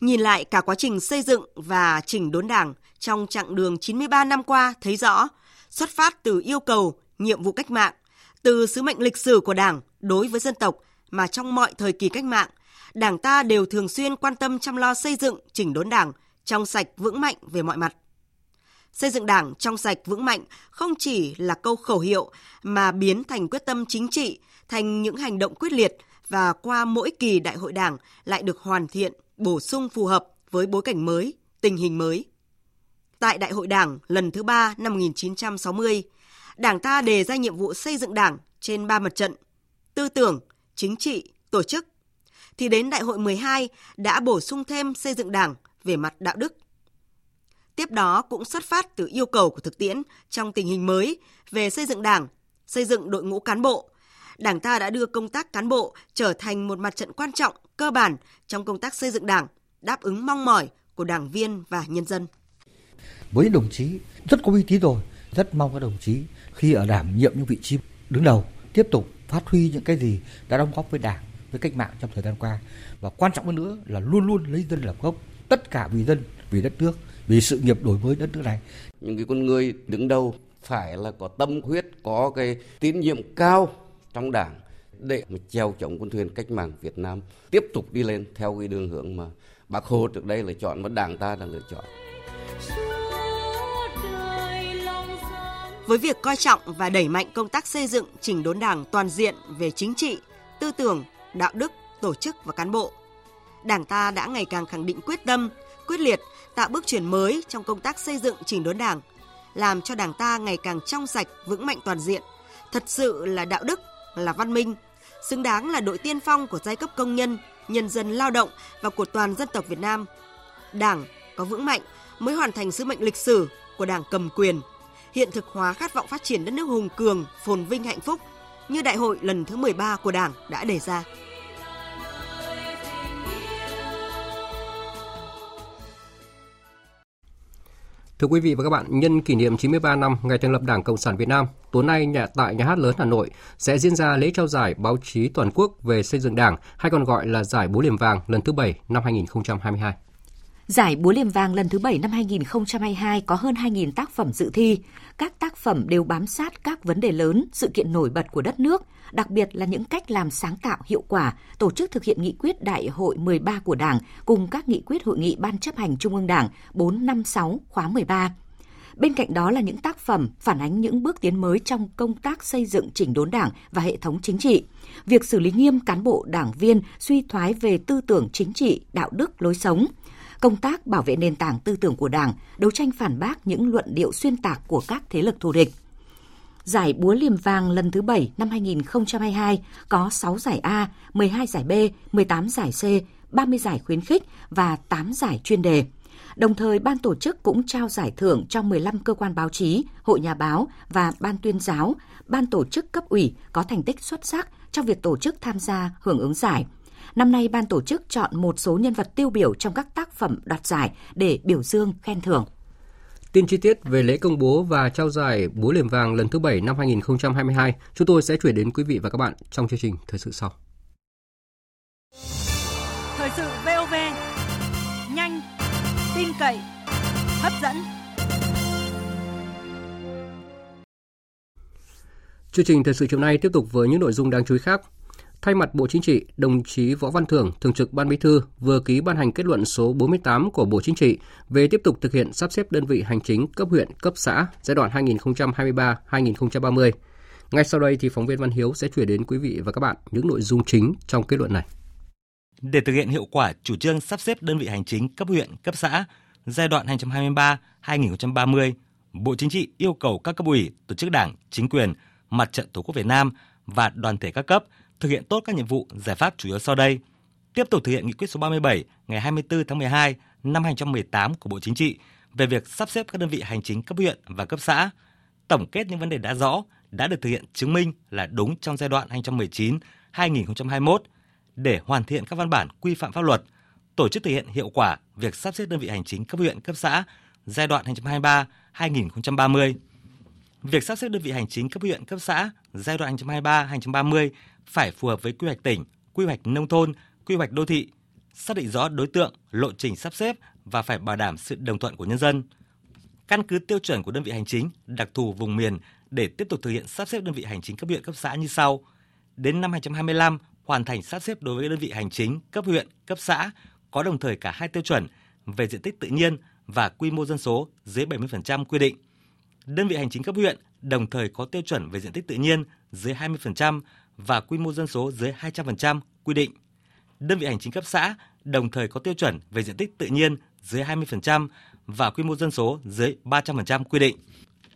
Nhìn lại cả quá trình xây dựng và chỉnh đốn đảng trong chặng đường 93 năm qua thấy rõ, xuất phát từ yêu cầu, nhiệm vụ cách mạng, từ sứ mệnh lịch sử của Đảng đối với dân tộc mà trong mọi thời kỳ cách mạng, Đảng ta đều thường xuyên quan tâm chăm lo xây dựng, chỉnh đốn Đảng trong sạch vững mạnh về mọi mặt. Xây dựng Đảng trong sạch vững mạnh không chỉ là câu khẩu hiệu mà biến thành quyết tâm chính trị, thành những hành động quyết liệt và qua mỗi kỳ đại hội Đảng lại được hoàn thiện, bổ sung phù hợp với bối cảnh mới, tình hình mới. Tại Đại hội Đảng lần thứ ba năm 1960, Đảng ta đề ra nhiệm vụ xây dựng Đảng trên ba mặt trận: tư tưởng, chính trị, tổ chức. Thì đến Đại hội 12 đã bổ sung thêm xây dựng Đảng về mặt đạo đức. Tiếp đó cũng xuất phát từ yêu cầu của thực tiễn trong tình hình mới về xây dựng Đảng, xây dựng đội ngũ cán bộ. Đảng ta đã đưa công tác cán bộ trở thành một mặt trận quan trọng, cơ bản trong công tác xây dựng Đảng, đáp ứng mong mỏi của đảng viên và nhân dân. Với đồng chí rất có uy tín rồi, rất mong các đồng chí khi ở đảm nhiệm những vị trí đứng đầu tiếp tục phát huy những cái gì đã đóng góp với đảng với cách mạng trong thời gian qua và quan trọng hơn nữa là luôn luôn lấy dân làm gốc tất cả vì dân vì đất nước vì sự nghiệp đổi mới đất nước này những cái con người đứng đầu phải là có tâm huyết có cái tín nhiệm cao trong đảng để mà treo chống con thuyền cách mạng Việt Nam tiếp tục đi lên theo cái đường hướng mà Bác Hồ trước đây là chọn và Đảng ta đã lựa chọn. Với việc coi trọng và đẩy mạnh công tác xây dựng chỉnh đốn Đảng toàn diện về chính trị, tư tưởng, đạo đức, tổ chức và cán bộ, Đảng ta đã ngày càng khẳng định quyết tâm, quyết liệt tạo bước chuyển mới trong công tác xây dựng chỉnh đốn Đảng, làm cho Đảng ta ngày càng trong sạch, vững mạnh toàn diện, thật sự là đạo đức, là văn minh, xứng đáng là đội tiên phong của giai cấp công nhân, nhân dân lao động và của toàn dân tộc Việt Nam. Đảng có vững mạnh mới hoàn thành sứ mệnh lịch sử của Đảng cầm quyền, hiện thực hóa khát vọng phát triển đất nước hùng cường, phồn vinh hạnh phúc như đại hội lần thứ 13 của Đảng đã đề ra. Thưa quý vị và các bạn, nhân kỷ niệm 93 năm ngày thành lập Đảng Cộng sản Việt Nam, tối nay nhà tại Nhà hát lớn Hà Nội sẽ diễn ra lễ trao giải báo chí toàn quốc về xây dựng Đảng, hay còn gọi là giải Búa Liềm Vàng lần thứ 7 năm 2022. Giải Búa Liềm Vàng lần thứ 7 năm 2022 có hơn 2.000 tác phẩm dự thi. Các tác phẩm đều bám sát các vấn đề lớn, sự kiện nổi bật của đất nước, đặc biệt là những cách làm sáng tạo hiệu quả, tổ chức thực hiện nghị quyết Đại hội 13 của Đảng cùng các nghị quyết Hội nghị Ban chấp hành Trung ương Đảng 456 khóa 13. Bên cạnh đó là những tác phẩm phản ánh những bước tiến mới trong công tác xây dựng chỉnh đốn đảng và hệ thống chính trị. Việc xử lý nghiêm cán bộ đảng viên suy thoái về tư tưởng chính trị, đạo đức, lối sống – công tác bảo vệ nền tảng tư tưởng của Đảng, đấu tranh phản bác những luận điệu xuyên tạc của các thế lực thù địch. Giải Búa Liềm Vàng lần thứ 7 năm 2022 có 6 giải A, 12 giải B, 18 giải C, 30 giải khuyến khích và 8 giải chuyên đề. Đồng thời, ban tổ chức cũng trao giải thưởng cho 15 cơ quan báo chí, hội nhà báo và ban tuyên giáo, ban tổ chức cấp ủy có thành tích xuất sắc trong việc tổ chức tham gia hưởng ứng giải – Năm nay, ban tổ chức chọn một số nhân vật tiêu biểu trong các tác phẩm đoạt giải để biểu dương khen thưởng. Tin chi tiết về lễ công bố và trao giải Búa Liềm Vàng lần thứ 7 năm 2022, chúng tôi sẽ chuyển đến quý vị và các bạn trong chương trình thời sự sau. Thời sự VOV, nhanh, tin cậy, hấp dẫn. Chương trình thời sự chiều nay tiếp tục với những nội dung đáng chú ý khác. Thay mặt Bộ Chính trị, đồng chí Võ Văn Thưởng, Thường trực Ban Bí thư vừa ký ban hành kết luận số 48 của Bộ Chính trị về tiếp tục thực hiện sắp xếp đơn vị hành chính cấp huyện, cấp xã giai đoạn 2023-2030. Ngay sau đây thì phóng viên Văn Hiếu sẽ chuyển đến quý vị và các bạn những nội dung chính trong kết luận này. Để thực hiện hiệu quả chủ trương sắp xếp đơn vị hành chính cấp huyện, cấp xã giai đoạn 2023-2030, Bộ Chính trị yêu cầu các cấp ủy, tổ chức đảng, chính quyền, mặt trận Tổ quốc Việt Nam và đoàn thể các cấp – thực hiện tốt các nhiệm vụ, giải pháp chủ yếu sau đây. Tiếp tục thực hiện nghị quyết số 37 ngày 24 tháng 12 năm 2018 của Bộ Chính trị về việc sắp xếp các đơn vị hành chính cấp huyện và cấp xã. Tổng kết những vấn đề đã rõ, đã được thực hiện chứng minh là đúng trong giai đoạn 2019-2021 để hoàn thiện các văn bản quy phạm pháp luật, tổ chức thực hiện hiệu quả việc sắp xếp đơn vị hành chính cấp huyện, cấp xã giai đoạn 2023-2030. Việc sắp xếp đơn vị hành chính cấp huyện, cấp xã giai đoạn 2023-2030 phải phù hợp với quy hoạch tỉnh, quy hoạch nông thôn, quy hoạch đô thị, xác định rõ đối tượng, lộ trình sắp xếp và phải bảo đảm sự đồng thuận của nhân dân. Căn cứ tiêu chuẩn của đơn vị hành chính, đặc thù vùng miền để tiếp tục thực hiện sắp xếp đơn vị hành chính cấp huyện cấp xã như sau. Đến năm 2025 hoàn thành sắp xếp đối với đơn vị hành chính cấp huyện, cấp xã có đồng thời cả hai tiêu chuẩn về diện tích tự nhiên và quy mô dân số dưới 70% quy định. Đơn vị hành chính cấp huyện đồng thời có tiêu chuẩn về diện tích tự nhiên dưới 20% và quy mô dân số dưới 200% quy định. Đơn vị hành chính cấp xã đồng thời có tiêu chuẩn về diện tích tự nhiên dưới 20% và quy mô dân số dưới 300% quy định.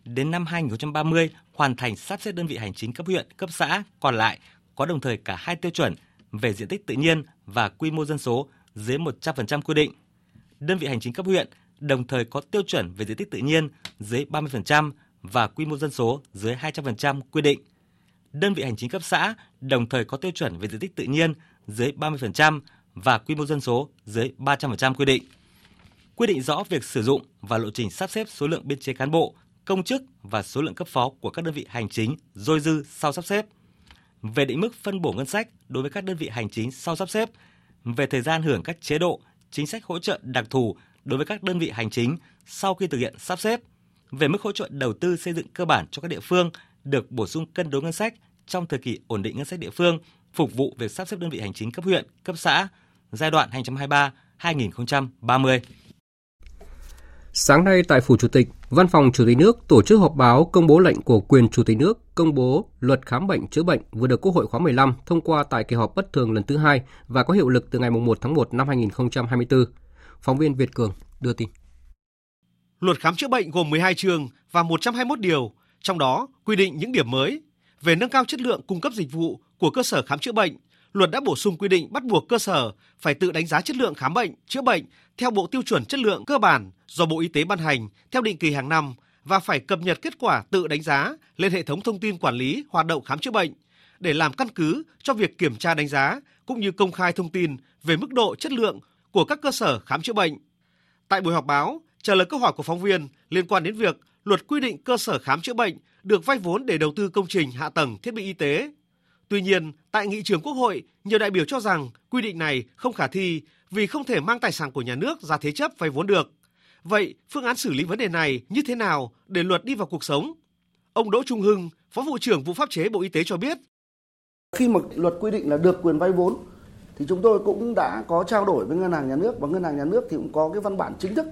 Đến năm 2030 hoàn thành sắp xếp đơn vị hành chính cấp huyện, cấp xã còn lại có đồng thời cả hai tiêu chuẩn về diện tích tự nhiên và quy mô dân số dưới 100% quy định. Đơn vị hành chính cấp huyện đồng thời có tiêu chuẩn về diện tích tự nhiên dưới 30% và quy mô dân số dưới 200% quy định đơn vị hành chính cấp xã đồng thời có tiêu chuẩn về diện tích tự nhiên dưới 30% và quy mô dân số dưới 300% quy định. Quy định rõ việc sử dụng và lộ trình sắp xếp số lượng biên chế cán bộ, công chức và số lượng cấp phó của các đơn vị hành chính dôi dư sau sắp xếp. Về định mức phân bổ ngân sách đối với các đơn vị hành chính sau sắp xếp, về thời gian hưởng các chế độ, chính sách hỗ trợ đặc thù đối với các đơn vị hành chính sau khi thực hiện sắp xếp, về mức hỗ trợ đầu tư xây dựng cơ bản cho các địa phương được bổ sung cân đối ngân sách trong thời kỳ ổn định ngân sách địa phương phục vụ việc sắp xếp đơn vị hành chính cấp huyện, cấp xã giai đoạn 2023-2030. Sáng nay tại Phủ Chủ tịch, Văn phòng Chủ tịch nước tổ chức họp báo công bố lệnh của quyền Chủ tịch nước công bố luật khám bệnh chữa bệnh vừa được Quốc hội khóa 15 thông qua tại kỳ họp bất thường lần thứ hai và có hiệu lực từ ngày 1 tháng 1 năm 2024. Phóng viên Việt Cường đưa tin. Luật khám chữa bệnh gồm 12 chương và 121 điều, trong đó quy định những điểm mới về nâng cao chất lượng cung cấp dịch vụ của cơ sở khám chữa bệnh. Luật đã bổ sung quy định bắt buộc cơ sở phải tự đánh giá chất lượng khám bệnh, chữa bệnh theo bộ tiêu chuẩn chất lượng cơ bản do Bộ Y tế ban hành theo định kỳ hàng năm và phải cập nhật kết quả tự đánh giá lên hệ thống thông tin quản lý hoạt động khám chữa bệnh để làm căn cứ cho việc kiểm tra đánh giá cũng như công khai thông tin về mức độ chất lượng của các cơ sở khám chữa bệnh. Tại buổi họp báo, trả lời câu hỏi của phóng viên liên quan đến việc luật quy định cơ sở khám chữa bệnh được vay vốn để đầu tư công trình hạ tầng thiết bị y tế. Tuy nhiên, tại nghị trường Quốc hội, nhiều đại biểu cho rằng quy định này không khả thi vì không thể mang tài sản của nhà nước ra thế chấp vay vốn được. Vậy, phương án xử lý vấn đề này như thế nào để luật đi vào cuộc sống? Ông Đỗ Trung Hưng, Phó vụ trưởng vụ pháp chế Bộ Y tế cho biết. Khi mà luật quy định là được quyền vay vốn thì chúng tôi cũng đã có trao đổi với ngân hàng nhà nước và ngân hàng nhà nước thì cũng có cái văn bản chính thức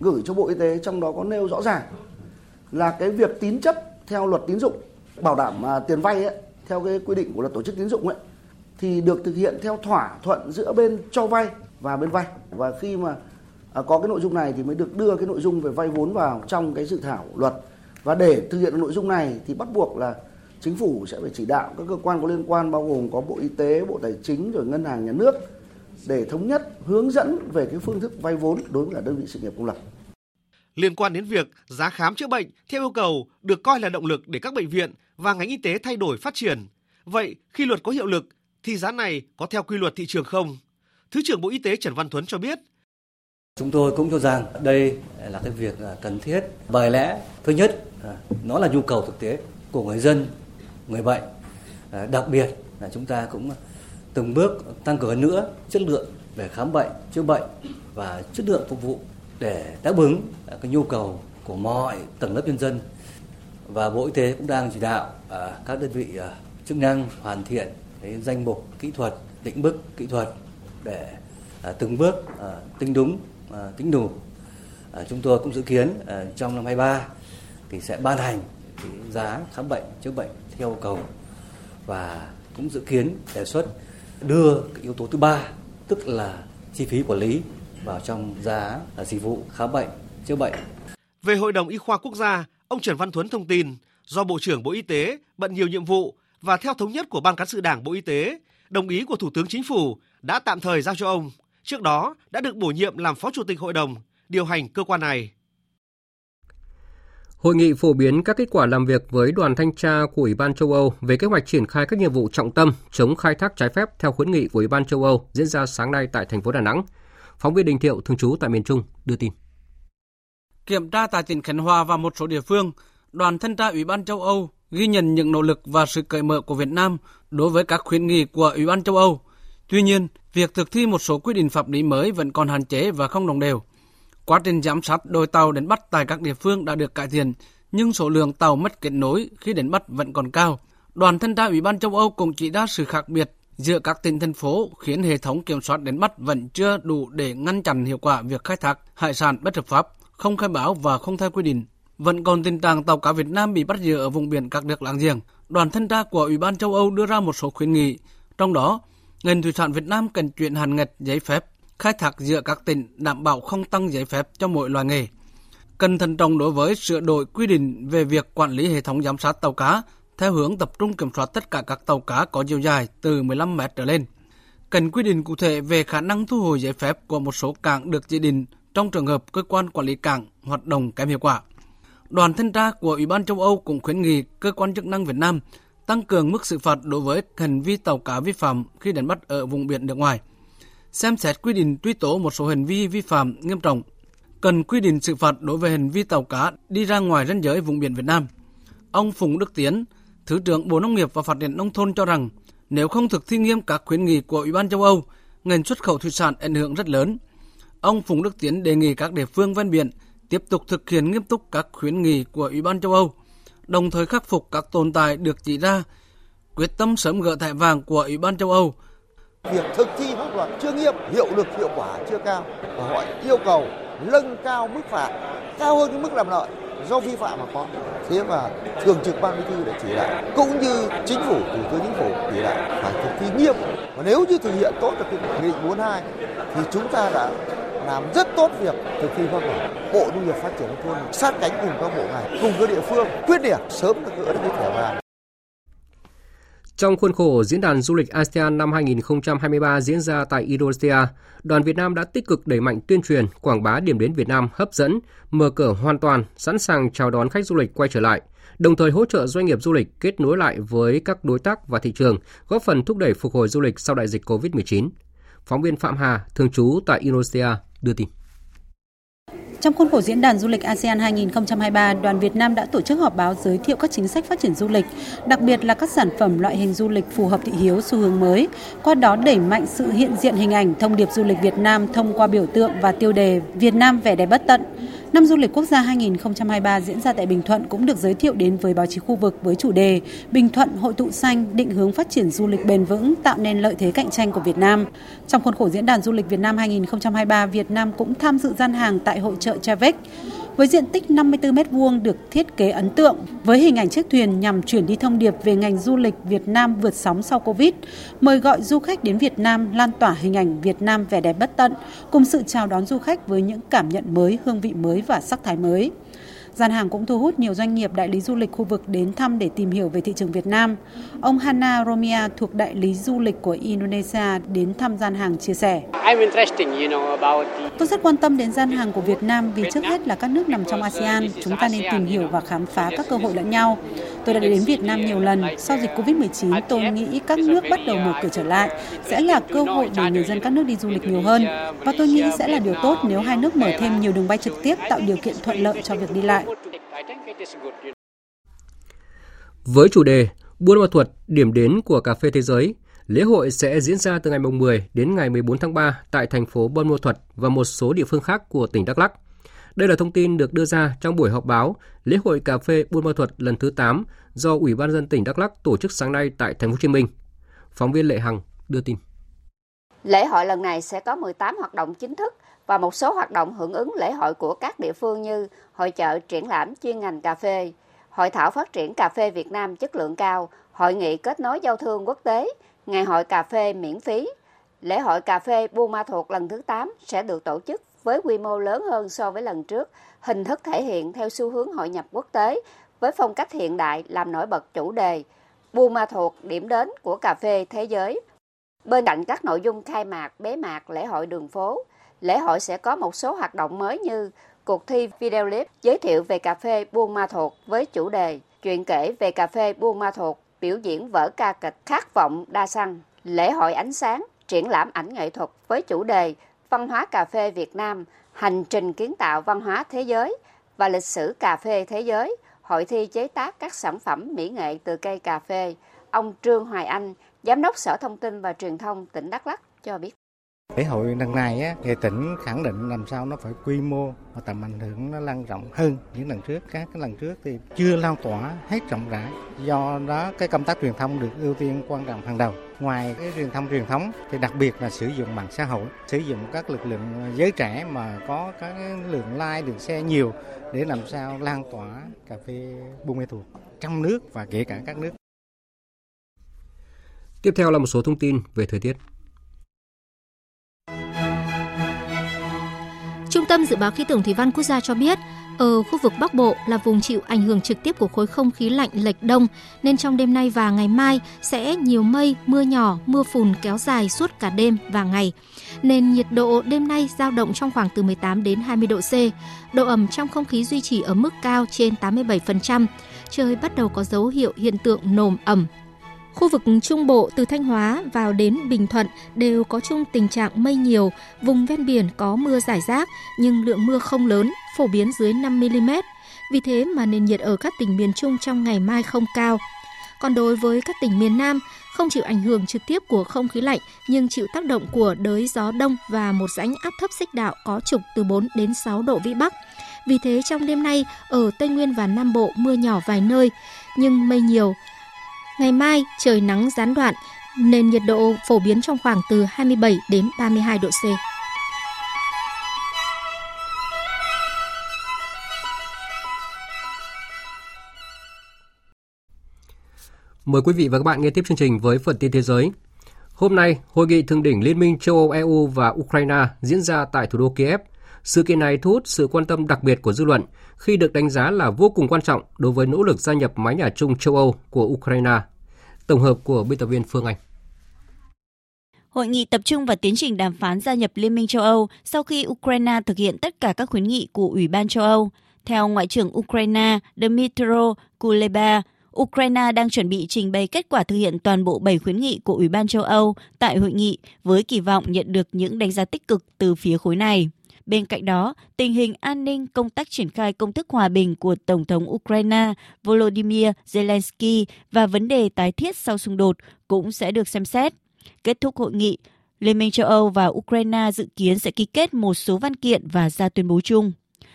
gửi cho Bộ Y tế trong đó có nêu rõ ràng là cái việc tín chấp theo luật tín dụng bảo đảm à, tiền vay ấy, theo cái quy định của luật tổ chức tín dụng ấy thì được thực hiện theo thỏa thuận giữa bên cho vay và bên vay. Và khi mà à, có cái nội dung này thì mới được đưa cái nội dung về vay vốn vào trong cái dự thảo luật. Và để thực hiện nội dung này thì bắt buộc là chính phủ sẽ phải chỉ đạo các cơ quan có liên quan bao gồm có bộ y tế bộ tài chính rồi ngân hàng nhà nước để thống nhất hướng dẫn về cái phương thức vay vốn đối với cả đơn vị sự nghiệp công lập liên quan đến việc giá khám chữa bệnh theo yêu cầu được coi là động lực để các bệnh viện và ngành y tế thay đổi phát triển. Vậy khi luật có hiệu lực thì giá này có theo quy luật thị trường không? Thứ trưởng Bộ Y tế Trần Văn Thuấn cho biết. Chúng tôi cũng cho rằng đây là cái việc cần thiết. Bởi lẽ thứ nhất à, nó là nhu cầu thực tế của người dân, người bệnh. À, đặc biệt là chúng ta cũng từng bước tăng cường nữa chất lượng về khám bệnh, chữa bệnh và chất lượng phục vụ để đáp ứng à, cái nhu cầu của mọi tầng lớp nhân dân. Và Bộ Y tế cũng đang chỉ đạo à, các đơn vị à, chức năng hoàn thiện cái danh mục kỹ thuật, định mức kỹ thuật để từng bước tính đúng tính đủ. Chúng tôi cũng dự kiến trong năm 23 thì sẽ ban hành cái giá khám bệnh chữa bệnh theo yêu cầu và cũng dự kiến đề xuất đưa cái yếu tố thứ ba, tức là chi phí quản lý vào trong giá dịch vụ khám bệnh chữa bệnh. Về Hội đồng Y khoa Quốc gia, ông Trần Văn Thuấn thông tin do Bộ trưởng Bộ Y tế bận nhiều nhiệm vụ và theo thống nhất của Ban cán sự Đảng Bộ Y tế, đồng ý của Thủ tướng Chính phủ đã tạm thời giao cho ông. Trước đó đã được bổ nhiệm làm Phó Chủ tịch Hội đồng điều hành cơ quan này. Hội nghị phổ biến các kết quả làm việc với đoàn thanh tra của Ủy ban châu Âu về kế hoạch triển khai các nhiệm vụ trọng tâm chống khai thác trái phép theo khuyến nghị của Ủy ban châu Âu diễn ra sáng nay tại thành phố Đà Nẵng. Phóng viên Đình Thiệu thường trú tại miền Trung đưa tin. Kiểm tra tại tỉnh Khánh Hòa và một số địa phương, đoàn thanh tra Ủy ban châu Âu ghi nhận những nỗ lực và sự cởi mở của Việt Nam đối với các khuyến nghị của Ủy ban châu Âu. Tuy nhiên, việc thực thi một số quy định pháp lý mới vẫn còn hạn chế và không đồng đều. Quá trình giám sát đôi tàu đánh bắt tại các địa phương đã được cải thiện, nhưng số lượng tàu mất kết nối khi đánh bắt vẫn còn cao. Đoàn thanh tra Ủy ban châu Âu cũng chỉ ra sự khác biệt giữa các tỉnh thành phố khiến hệ thống kiểm soát đánh bắt vẫn chưa đủ để ngăn chặn hiệu quả việc khai thác hải sản bất hợp pháp, không khai báo và không theo quy định. Vẫn còn tình trạng tàu cá Việt Nam bị bắt giữ ở vùng biển các nước láng giềng. Đoàn thanh tra của Ủy ban châu Âu đưa ra một số khuyến nghị, trong đó ngành thủy sản Việt Nam cần chuyển hạn ngạch giấy phép khai thác giữa các tỉnh đảm bảo không tăng giấy phép cho mỗi loài nghề. Cần thận trọng đối với sửa đổi quy định về việc quản lý hệ thống giám sát tàu cá theo hướng tập trung kiểm soát tất cả các tàu cá có chiều dài từ 15 mét trở lên. Cần quy định cụ thể về khả năng thu hồi giấy phép của một số cảng được chỉ định trong trường hợp cơ quan quản lý cảng hoạt động kém hiệu quả. Đoàn thanh tra của Ủy ban châu Âu cũng khuyến nghị cơ quan chức năng Việt Nam tăng cường mức xử phạt đối với hành vi tàu cá vi phạm khi đánh bắt ở vùng biển nước ngoài. Xem xét quy định truy tố một số hành vi vi phạm nghiêm trọng. Cần quy định xử phạt đối với hành vi tàu cá đi ra ngoài ranh giới vùng biển Việt Nam. Ông Phùng Đức Tiến, Thứ trưởng Bộ Nông nghiệp và Phát triển Nông thôn cho rằng nếu không thực thi nghiêm các khuyến nghị của Ủy ban châu Âu, ngành xuất khẩu thủy sản ảnh hưởng rất lớn. Ông Phùng Đức Tiến đề nghị các địa phương ven biển tiếp tục thực hiện nghiêm túc các khuyến nghị của Ủy ban châu Âu, đồng thời khắc phục các tồn tại được chỉ ra, quyết tâm sớm gỡ thẻ vàng của Ủy ban châu Âu. Việc thực thi pháp luật chưa nghiêm, hiệu lực hiệu quả chưa cao và họ yêu cầu nâng cao mức phạt cao hơn cái mức làm lợi do vi phạm mà có. Thế mà thường trực ban bí thư đã chỉ đạo, cũng như chính phủ, thủ tướng chính phủ chỉ đạo phải thực thi nghiêm. Và nếu như thực hiện tốt được cái nghị định 42 thì chúng ta đã làm rất tốt việc thực thi pháp luật. Bộ nông nghiệp phát triển nông thôn sát cánh cùng các bộ ngành, cùng các địa phương, quyết liệt sớm được gỡ được cái thẻ vàng trong khuôn khổ diễn đàn du lịch ASEAN năm 2023 diễn ra tại Indonesia, đoàn Việt Nam đã tích cực đẩy mạnh tuyên truyền, quảng bá điểm đến Việt Nam hấp dẫn, mở cửa hoàn toàn, sẵn sàng chào đón khách du lịch quay trở lại, đồng thời hỗ trợ doanh nghiệp du lịch kết nối lại với các đối tác và thị trường, góp phần thúc đẩy phục hồi du lịch sau đại dịch COVID-19. Phóng viên Phạm Hà, thường trú tại Indonesia, đưa tin. Trong khuôn khổ diễn đàn du lịch ASEAN 2023, đoàn Việt Nam đã tổ chức họp báo giới thiệu các chính sách phát triển du lịch, đặc biệt là các sản phẩm loại hình du lịch phù hợp thị hiếu xu hướng mới, qua đó đẩy mạnh sự hiện diện hình ảnh thông điệp du lịch Việt Nam thông qua biểu tượng và tiêu đề Việt Nam vẻ đẹp bất tận. Năm du lịch quốc gia 2023 diễn ra tại Bình Thuận cũng được giới thiệu đến với báo chí khu vực với chủ đề Bình Thuận hội tụ xanh, định hướng phát triển du lịch bền vững, tạo nên lợi thế cạnh tranh của Việt Nam. Trong khuôn khổ diễn đàn du lịch Việt Nam 2023, Việt Nam cũng tham dự gian hàng tại hội trợ Travec với diện tích 54 m2 được thiết kế ấn tượng với hình ảnh chiếc thuyền nhằm chuyển đi thông điệp về ngành du lịch Việt Nam vượt sóng sau Covid, mời gọi du khách đến Việt Nam lan tỏa hình ảnh Việt Nam vẻ đẹp bất tận, cùng sự chào đón du khách với những cảm nhận mới, hương vị mới và sắc thái mới. Gian hàng cũng thu hút nhiều doanh nghiệp đại lý du lịch khu vực đến thăm để tìm hiểu về thị trường Việt Nam. Ông Hana Romia thuộc đại lý du lịch của Indonesia đến thăm gian hàng chia sẻ. Tôi rất quan tâm đến gian hàng của Việt Nam vì trước hết là các nước nằm trong ASEAN, chúng ta nên tìm hiểu và khám phá các cơ hội lẫn nhau. Tôi đã đến Việt Nam nhiều lần. Sau dịch Covid-19, tôi nghĩ các nước bắt đầu mở cửa trở lại sẽ là cơ hội để người dân các nước đi du lịch nhiều hơn. Và tôi nghĩ sẽ là điều tốt nếu hai nước mở thêm nhiều đường bay trực tiếp tạo điều kiện thuận lợi cho việc đi lại. Với chủ đề Buôn Ma Thuột, điểm đến của cà phê thế giới, lễ hội sẽ diễn ra từ ngày 10 đến ngày 14 tháng 3 tại thành phố Buôn Ma Thuột và một số địa phương khác của tỉnh Đắk Lắk. Đây là thông tin được đưa ra trong buổi họp báo lễ hội cà phê Buôn Ma Thuột lần thứ 8 do Ủy ban dân tỉnh Đắk Lắk tổ chức sáng nay tại thành phố Hồ Chí Minh. Phóng viên Lệ Hằng đưa tin. Lễ hội lần này sẽ có 18 hoạt động chính thức và một số hoạt động hưởng ứng lễ hội của các địa phương như hội chợ triển lãm chuyên ngành cà phê, hội thảo phát triển cà phê Việt Nam chất lượng cao, hội nghị kết nối giao thương quốc tế, ngày hội cà phê miễn phí. Lễ hội cà phê Buôn Ma Thuột lần thứ 8 sẽ được tổ chức với quy mô lớn hơn so với lần trước, hình thức thể hiện theo xu hướng hội nhập quốc tế với phong cách hiện đại làm nổi bật chủ đề Buôn Ma Thuột điểm đến của cà phê thế giới. Bên cạnh các nội dung khai mạc, bế mạc lễ hội đường phố, lễ hội sẽ có một số hoạt động mới như cuộc thi video clip giới thiệu về cà phê Buôn Ma Thuột với chủ đề Chuyện kể về cà phê Buôn Ma Thuột, biểu diễn vở ca kịch Khát vọng đa xăng, lễ hội ánh sáng, triển lãm ảnh nghệ thuật với chủ đề Văn hóa cà phê Việt Nam, hành trình kiến tạo văn hóa thế giới và lịch sử cà phê thế giới, hội thi chế tác các sản phẩm mỹ nghệ từ cây cà phê. Ông Trương Hoài Anh, Giám đốc Sở Thông tin và Truyền thông tỉnh Đắk Lắk cho biết. Lễ hội lần này á, thì tỉnh khẳng định làm sao nó phải quy mô và tầm ảnh hưởng nó lan rộng hơn những lần trước. Các cái lần trước thì chưa lan tỏa hết rộng rãi. Do đó cái công tác truyền thông được ưu tiên quan trọng hàng đầu. Ngoài cái truyền thông truyền thống thì đặc biệt là sử dụng mạng xã hội, sử dụng các lực lượng giới trẻ mà có các lượng like, lượng xe nhiều để làm sao lan tỏa cà phê Buôn Mê Thuột trong nước và kể cả các nước. Tiếp theo là một số thông tin về thời tiết. Tâm Dự báo Khí tượng Thủy văn Quốc gia cho biết, ở khu vực Bắc Bộ là vùng chịu ảnh hưởng trực tiếp của khối không khí lạnh lệch đông, nên trong đêm nay và ngày mai sẽ nhiều mây, mưa nhỏ, mưa phùn kéo dài suốt cả đêm và ngày. Nên nhiệt độ đêm nay giao động trong khoảng từ 18 đến 20 độ C. Độ ẩm trong không khí duy trì ở mức cao trên 87%. Trời bắt đầu có dấu hiệu hiện tượng nồm ẩm, Khu vực Trung Bộ từ Thanh Hóa vào đến Bình Thuận đều có chung tình trạng mây nhiều, vùng ven biển có mưa rải rác nhưng lượng mưa không lớn, phổ biến dưới 5 mm. Vì thế mà nền nhiệt ở các tỉnh miền Trung trong ngày mai không cao. Còn đối với các tỉnh miền Nam, không chịu ảnh hưởng trực tiếp của không khí lạnh nhưng chịu tác động của đới gió đông và một rãnh áp thấp xích đạo có trục từ 4 đến 6 độ vĩ Bắc. Vì thế trong đêm nay, ở Tây Nguyên và Nam Bộ mưa nhỏ vài nơi, nhưng mây nhiều, Ngày mai trời nắng gián đoạn nên nhiệt độ phổ biến trong khoảng từ 27 đến 32 độ C. Mời quý vị và các bạn nghe tiếp chương trình với phần tin thế giới. Hôm nay, hội nghị thượng đỉnh Liên minh châu Âu EU và Ukraine diễn ra tại thủ đô Kiev – sự kiện này thu hút sự quan tâm đặc biệt của dư luận khi được đánh giá là vô cùng quan trọng đối với nỗ lực gia nhập mái nhà chung châu Âu của Ukraine. Tổng hợp của biên tập viên Phương Anh. Hội nghị tập trung vào tiến trình đàm phán gia nhập Liên minh châu Âu sau khi Ukraine thực hiện tất cả các khuyến nghị của Ủy ban châu Âu. Theo Ngoại trưởng Ukraine Dmytro Kuleba, Ukraine đang chuẩn bị trình bày kết quả thực hiện toàn bộ 7 khuyến nghị của Ủy ban châu Âu tại hội nghị với kỳ vọng nhận được những đánh giá tích cực từ phía khối này. Bên cạnh đó, tình hình an ninh, công tác triển khai công thức hòa bình của Tổng thống Ukraine Volodymyr Zelensky và vấn đề tái thiết sau xung đột cũng sẽ được xem xét. Kết thúc hội nghị, Liên minh châu Âu và Ukraine dự kiến sẽ ký kết một số văn kiện và ra tuyên bố chung.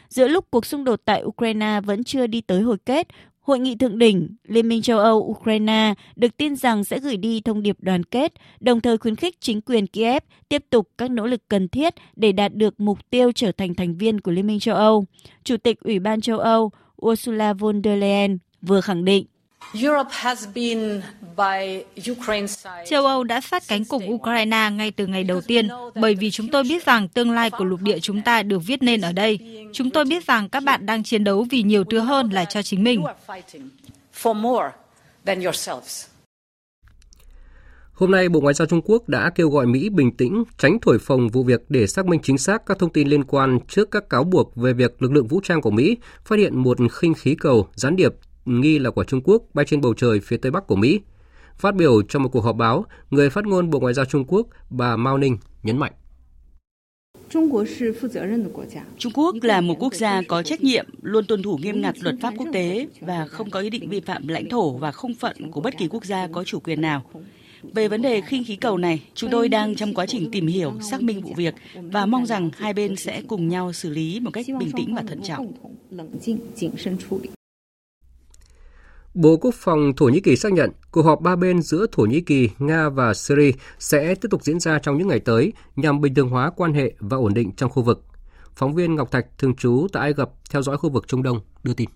Giữa lúc cuộc xung đột tại Ukraine vẫn chưa đi tới hồi kết, Hội nghị thượng đỉnh Liên minh châu Âu Ukraine được tin rằng sẽ gửi đi thông điệp đoàn kết, đồng thời khuyến khích chính quyền Kiev tiếp tục các nỗ lực cần thiết để đạt được mục tiêu trở thành thành viên của Liên minh châu Âu. Chủ tịch Ủy ban châu Âu Ursula von der Leyen vừa khẳng định Châu Âu đã sát cánh cùng Ukraine ngay từ ngày đầu tiên bởi vì chúng tôi biết rằng tương lai của lục địa chúng ta được viết nên ở đây. Chúng tôi biết rằng các bạn đang chiến đấu vì nhiều thứ hơn là cho chính mình. Hôm nay, Bộ Ngoại giao Trung Quốc đã kêu gọi Mỹ bình tĩnh, tránh thổi phồng vụ việc để xác minh chính xác các thông tin liên quan trước các cáo buộc về việc lực lượng vũ trang của Mỹ phát hiện một khinh khí cầu gián điệp nghi là của Trung Quốc bay trên bầu trời phía tây bắc của Mỹ. Phát biểu trong một cuộc họp báo, người phát ngôn Bộ Ngoại giao Trung Quốc bà Mao Ninh nhấn mạnh. Trung Quốc là một quốc gia có trách nhiệm, luôn tuân thủ nghiêm ngặt luật pháp quốc tế và không có ý định vi phạm lãnh thổ và không phận của bất kỳ quốc gia có chủ quyền nào. Về vấn đề khinh khí cầu này, chúng tôi đang trong quá trình tìm hiểu, xác minh vụ việc và mong rằng hai bên sẽ cùng nhau xử lý một cách bình tĩnh và thận trọng. Bộ Quốc phòng Thổ Nhĩ Kỳ xác nhận cuộc họp ba bên giữa Thổ Nhĩ Kỳ, Nga và Syria sẽ tiếp tục diễn ra trong những ngày tới nhằm bình thường hóa quan hệ và ổn định trong khu vực. Phóng viên Ngọc Thạch thường trú tại Ai Cập theo dõi khu vực Trung Đông đưa tin.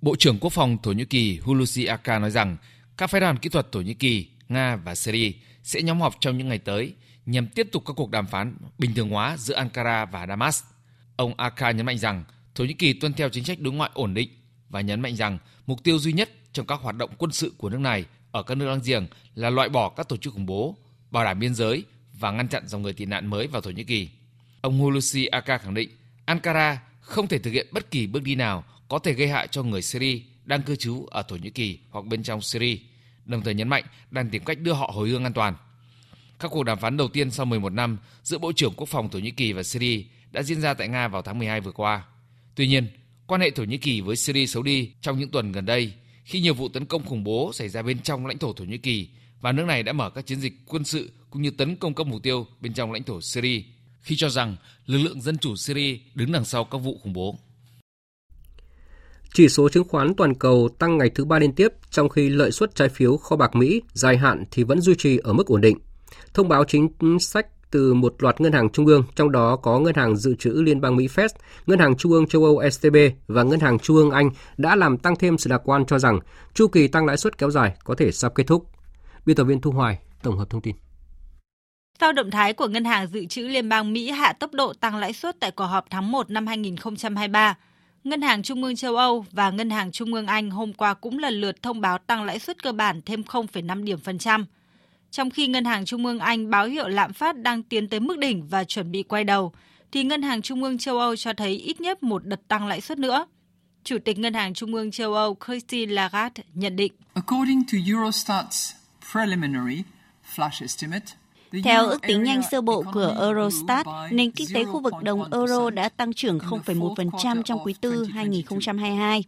Bộ trưởng Quốc phòng Thổ Nhĩ Kỳ Hulusi Aka nói rằng các phái đoàn kỹ thuật Thổ Nhĩ Kỳ, Nga và Syria sẽ nhóm họp trong những ngày tới nhằm tiếp tục các cuộc đàm phán bình thường hóa giữa Ankara và Damas. Ông Aka nhấn mạnh rằng Thổ Nhĩ Kỳ tuân theo chính sách đối ngoại ổn định và nhấn mạnh rằng mục tiêu duy nhất trong các hoạt động quân sự của nước này ở các nước láng giềng là loại bỏ các tổ chức khủng bố, bảo đảm biên giới và ngăn chặn dòng người tị nạn mới vào Thổ Nhĩ Kỳ. Ông Hulusi Aka khẳng định Ankara không thể thực hiện bất kỳ bước đi nào có thể gây hại cho người Syria đang cư trú ở Thổ Nhĩ Kỳ hoặc bên trong Syria, đồng thời nhấn mạnh đang tìm cách đưa họ hồi hương an toàn. Các cuộc đàm phán đầu tiên sau 11 năm giữa Bộ trưởng Quốc phòng Thổ Nhĩ Kỳ và Syria đã diễn ra tại Nga vào tháng 12 vừa qua. Tuy nhiên, Quan hệ Thổ Nhĩ Kỳ với Syria xấu đi trong những tuần gần đây, khi nhiều vụ tấn công khủng bố xảy ra bên trong lãnh thổ Thổ Nhĩ Kỳ và nước này đã mở các chiến dịch quân sự cũng như tấn công các mục tiêu bên trong lãnh thổ Syria, khi cho rằng lực lượng dân chủ Syria đứng đằng sau các vụ khủng bố. Chỉ số chứng khoán toàn cầu tăng ngày thứ ba liên tiếp trong khi lợi suất trái phiếu kho bạc Mỹ dài hạn thì vẫn duy trì ở mức ổn định. Thông báo chính sách từ một loạt ngân hàng trung ương, trong đó có Ngân hàng Dự trữ Liên bang Mỹ Fed, Ngân hàng Trung ương châu Âu STB và Ngân hàng Trung ương Anh đã làm tăng thêm sự lạc quan cho rằng chu kỳ tăng lãi suất kéo dài có thể sắp kết thúc. Biên tập viên Thu Hoài tổng hợp thông tin. Sau động thái của Ngân hàng Dự trữ Liên bang Mỹ hạ tốc độ tăng lãi suất tại cuộc họp tháng 1 năm 2023, Ngân hàng Trung ương châu Âu và Ngân hàng Trung ương Anh hôm qua cũng lần lượt thông báo tăng lãi suất cơ bản thêm 0,5 điểm phần trăm – trong khi Ngân hàng Trung ương Anh báo hiệu lạm phát đang tiến tới mức đỉnh và chuẩn bị quay đầu, thì Ngân hàng Trung ương châu Âu cho thấy ít nhất một đợt tăng lãi suất nữa. Chủ tịch Ngân hàng Trung ương châu Âu Christine Lagarde nhận định. According to Eurostat's preliminary flash estimate, theo ước tính nhanh sơ bộ của Eurostat, nền kinh tế khu vực đồng euro đã tăng trưởng 0,1% trong quý tư 2022.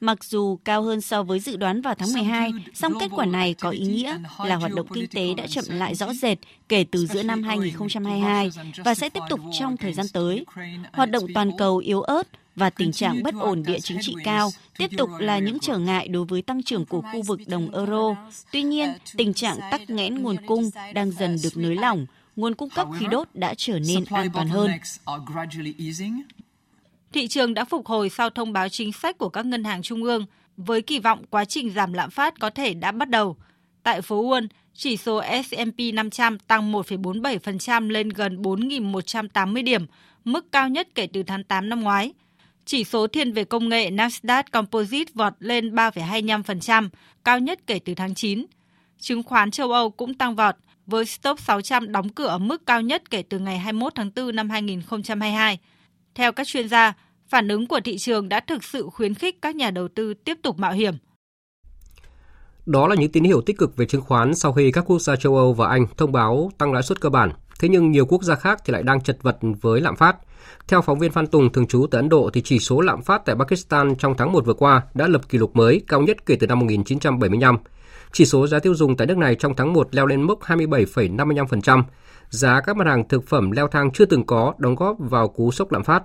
Mặc dù cao hơn so với dự đoán vào tháng 12, song kết quả này có ý nghĩa là hoạt động kinh tế đã chậm lại rõ rệt kể từ giữa năm 2022 và sẽ tiếp tục trong thời gian tới. Hoạt động toàn cầu yếu ớt và tình trạng bất ổn địa chính trị cao tiếp tục là những trở ngại đối với tăng trưởng của khu vực đồng euro. Tuy nhiên, tình trạng tắc nghẽn nguồn cung đang dần được nới lỏng, nguồn cung cấp khí đốt đã trở nên an toàn hơn. Thị trường đã phục hồi sau thông báo chính sách của các ngân hàng trung ương với kỳ vọng quá trình giảm lạm phát có thể đã bắt đầu. Tại phố Wall, chỉ số S&P 500 tăng 1,47% lên gần 4.180 điểm, mức cao nhất kể từ tháng 8 năm ngoái. Chỉ số thiên về công nghệ Nasdaq Composite vọt lên 3,25%, cao nhất kể từ tháng 9. Chứng khoán châu Âu cũng tăng vọt, với Stock 600 đóng cửa ở mức cao nhất kể từ ngày 21 tháng 4 năm 2022. Theo các chuyên gia, phản ứng của thị trường đã thực sự khuyến khích các nhà đầu tư tiếp tục mạo hiểm. Đó là những tín hiệu tích cực về chứng khoán sau khi các quốc gia châu Âu và Anh thông báo tăng lãi suất cơ bản. Thế nhưng nhiều quốc gia khác thì lại đang chật vật với lạm phát. Theo phóng viên Phan Tùng thường trú tại Ấn Độ thì chỉ số lạm phát tại Pakistan trong tháng 1 vừa qua đã lập kỷ lục mới cao nhất kể từ năm 1975. Chỉ số giá tiêu dùng tại nước này trong tháng 1 leo lên mức 27,55%. Giá các mặt hàng thực phẩm leo thang chưa từng có đóng góp vào cú sốc lạm phát.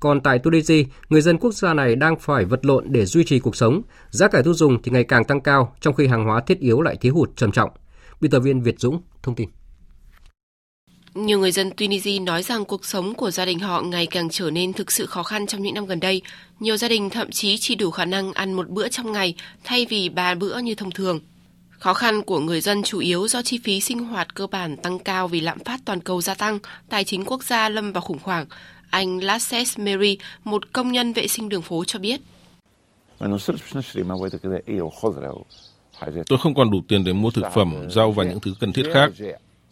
Còn tại Tunisia, người dân quốc gia này đang phải vật lộn để duy trì cuộc sống. Giá cả tiêu dùng thì ngày càng tăng cao, trong khi hàng hóa thiết yếu lại thiếu hụt trầm trọng. Biên tập viên Việt Dũng thông tin. Nhiều người dân Tunisia nói rằng cuộc sống của gia đình họ ngày càng trở nên thực sự khó khăn trong những năm gần đây. Nhiều gia đình thậm chí chỉ đủ khả năng ăn một bữa trong ngày thay vì ba bữa như thông thường. Khó khăn của người dân chủ yếu do chi phí sinh hoạt cơ bản tăng cao vì lạm phát toàn cầu gia tăng, tài chính quốc gia lâm vào khủng hoảng. Anh Lasses Mary, một công nhân vệ sinh đường phố cho biết. Tôi không còn đủ tiền để mua thực phẩm, rau và những thứ cần thiết khác.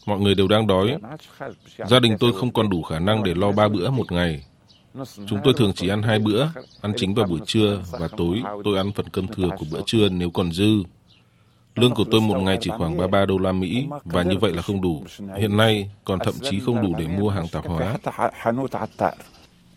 Mọi người đều đang đói. Gia đình tôi không còn đủ khả năng để lo ba bữa một ngày. Chúng tôi thường chỉ ăn hai bữa, ăn chính vào buổi trưa và tối tôi ăn phần cơm thừa của bữa trưa nếu còn dư. Lương của tôi một ngày chỉ khoảng 33 đô la Mỹ và như vậy là không đủ. Hiện nay còn thậm chí không đủ để mua hàng tạp hóa.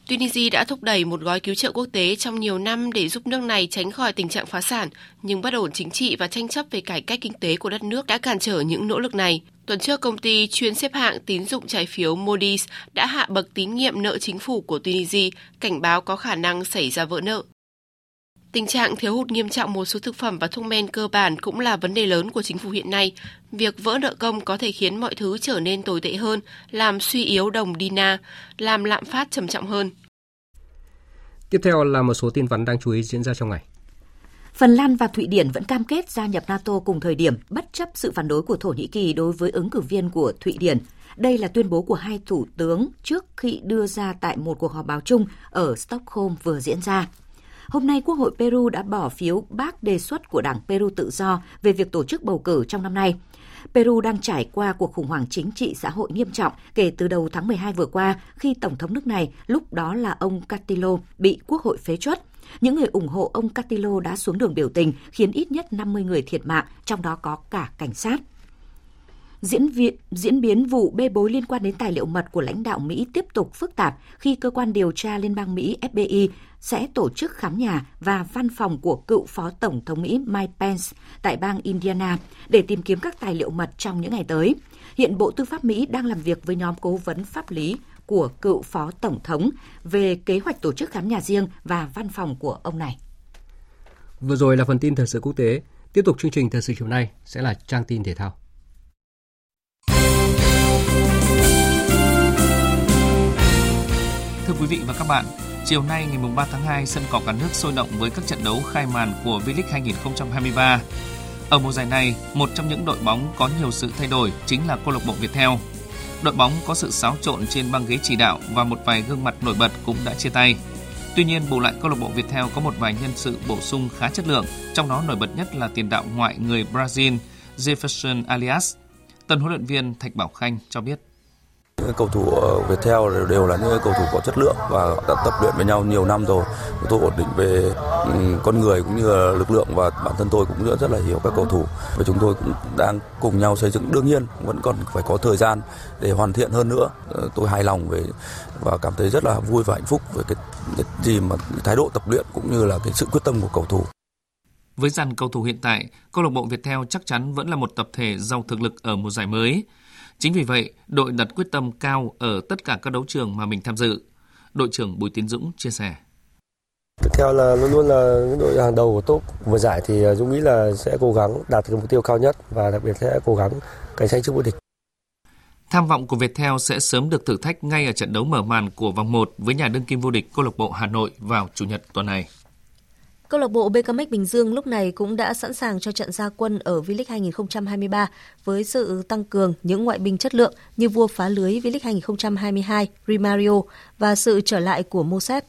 Tunisia đã thúc đẩy một gói cứu trợ quốc tế trong nhiều năm để giúp nước này tránh khỏi tình trạng phá sản, nhưng bất ổn chính trị và tranh chấp về cải cách kinh tế của đất nước đã cản trở những nỗ lực này. Tuần trước, công ty chuyên xếp hạng tín dụng trái phiếu Moody's đã hạ bậc tín nhiệm nợ chính phủ của Tunisia, cảnh báo có khả năng xảy ra vỡ nợ. Tình trạng thiếu hụt nghiêm trọng một số thực phẩm và thuốc men cơ bản cũng là vấn đề lớn của chính phủ hiện nay. Việc vỡ nợ công có thể khiến mọi thứ trở nên tồi tệ hơn, làm suy yếu đồng Dina, làm lạm phát trầm trọng hơn. Tiếp theo là một số tin vắn đáng chú ý diễn ra trong ngày. Phần Lan và Thụy Điển vẫn cam kết gia nhập NATO cùng thời điểm, bất chấp sự phản đối của Thổ Nhĩ Kỳ đối với ứng cử viên của Thụy Điển. Đây là tuyên bố của hai thủ tướng trước khi đưa ra tại một cuộc họp báo chung ở Stockholm vừa diễn ra. Hôm nay, Quốc hội Peru đã bỏ phiếu bác đề xuất của Đảng Peru Tự Do về việc tổ chức bầu cử trong năm nay. Peru đang trải qua cuộc khủng hoảng chính trị xã hội nghiêm trọng kể từ đầu tháng 12 vừa qua khi Tổng thống nước này, lúc đó là ông Castillo, bị Quốc hội phế truất. Những người ủng hộ ông Castillo đã xuống đường biểu tình, khiến ít nhất 50 người thiệt mạng, trong đó có cả cảnh sát. Diễn, viện, diễn biến vụ bê bối liên quan đến tài liệu mật của lãnh đạo Mỹ tiếp tục phức tạp khi cơ quan điều tra Liên bang Mỹ FBI sẽ tổ chức khám nhà và văn phòng của cựu Phó Tổng thống Mỹ Mike Pence tại bang Indiana để tìm kiếm các tài liệu mật trong những ngày tới. Hiện Bộ Tư pháp Mỹ đang làm việc với nhóm cố vấn pháp lý của cựu Phó Tổng thống về kế hoạch tổ chức khám nhà riêng và văn phòng của ông này. Vừa rồi là phần tin thời sự quốc tế. Tiếp tục chương trình thời sự chiều nay sẽ là trang tin thể thao. Quý vị và các bạn, chiều nay ngày 3 tháng 2, sân cỏ cả nước sôi động với các trận đấu khai màn của V-League 2023. Ở mùa giải này, một trong những đội bóng có nhiều sự thay đổi chính là câu lạc bộ Viettel. Đội bóng có sự xáo trộn trên băng ghế chỉ đạo và một vài gương mặt nổi bật cũng đã chia tay. Tuy nhiên, bù lại câu lạc bộ Viettel có một vài nhân sự bổ sung khá chất lượng, trong đó nổi bật nhất là tiền đạo ngoại người Brazil Jefferson Alias. Tân huấn luyện viên Thạch Bảo Khanh cho biết. Những cầu thủ Việt Viettel đều là những cầu thủ có chất lượng và đã tập luyện với nhau nhiều năm rồi. Tôi ổn định về con người cũng như là lực lượng và bản thân tôi cũng rất là hiểu các cầu thủ. Và chúng tôi cũng đang cùng nhau xây dựng. Đương nhiên vẫn còn phải có thời gian để hoàn thiện hơn nữa. Ờ, tôi hài lòng về và cảm thấy rất là vui và hạnh phúc với cái, cái gì mà cái thái độ tập luyện cũng như là cái sự quyết tâm của cầu thủ. Với dàn cầu thủ hiện tại, câu lạc bộ Viettel chắc chắn vẫn là một tập thể giàu thực lực ở mùa giải mới. Chính vì vậy, đội đặt quyết tâm cao ở tất cả các đấu trường mà mình tham dự. Đội trưởng Bùi Tiến Dũng chia sẻ. Viettel là luôn luôn là đội hàng đầu của top mùa giải thì à, Dũng nghĩ là sẽ cố gắng đạt được mục tiêu cao nhất và đặc biệt sẽ cố gắng cạnh tranh chức vô địch. Tham vọng của Viettel sẽ sớm được thử thách ngay ở trận đấu mở màn của vòng 1 với nhà đương kim vô địch câu lạc bộ Hà Nội vào chủ nhật tuần này. Câu lạc bộ BKMX Bình Dương lúc này cũng đã sẵn sàng cho trận gia quân ở V-League 2023 với sự tăng cường những ngoại binh chất lượng như vua phá lưới V-League 2022 Rimario và sự trở lại của Moses.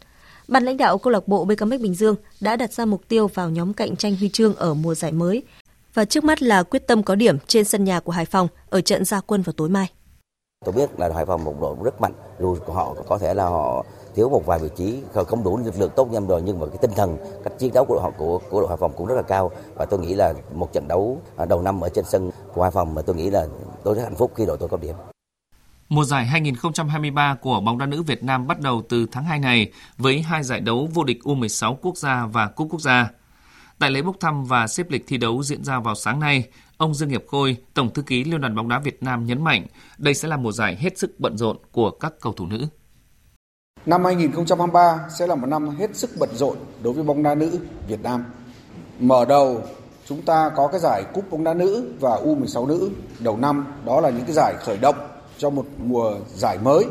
Ban lãnh đạo câu lạc bộ BKMX Bình Dương đã đặt ra mục tiêu vào nhóm cạnh tranh huy chương ở mùa giải mới và trước mắt là quyết tâm có điểm trên sân nhà của Hải Phòng ở trận gia quân vào tối mai. Tôi biết là Hải Phòng một đội rất mạnh, dù họ có thể là họ thiếu một vài vị trí không đủ lực lượng tốt nhâm rồi nhưng mà cái tinh thần cách chiến đấu của họ của của đội Hải Phòng cũng rất là cao và tôi nghĩ là một trận đấu à, đầu năm ở trên sân của Hải Phòng mà tôi nghĩ là tôi rất hạnh phúc khi đội tôi có điểm. Mùa giải 2023 của bóng đá nữ Việt Nam bắt đầu từ tháng 2 này với hai giải đấu vô địch U16 quốc gia và cúp quốc gia. Tại lễ bốc thăm và xếp lịch thi đấu diễn ra vào sáng nay, ông Dương Hiệp Khôi, Tổng thư ký Liên đoàn bóng đá Việt Nam nhấn mạnh đây sẽ là mùa giải hết sức bận rộn của các cầu thủ nữ. Năm 2023 sẽ là một năm hết sức bận rộn đối với bóng đá nữ Việt Nam. Mở đầu chúng ta có cái giải cúp bóng đá nữ và U16 nữ đầu năm, đó là những cái giải khởi động cho một mùa giải mới.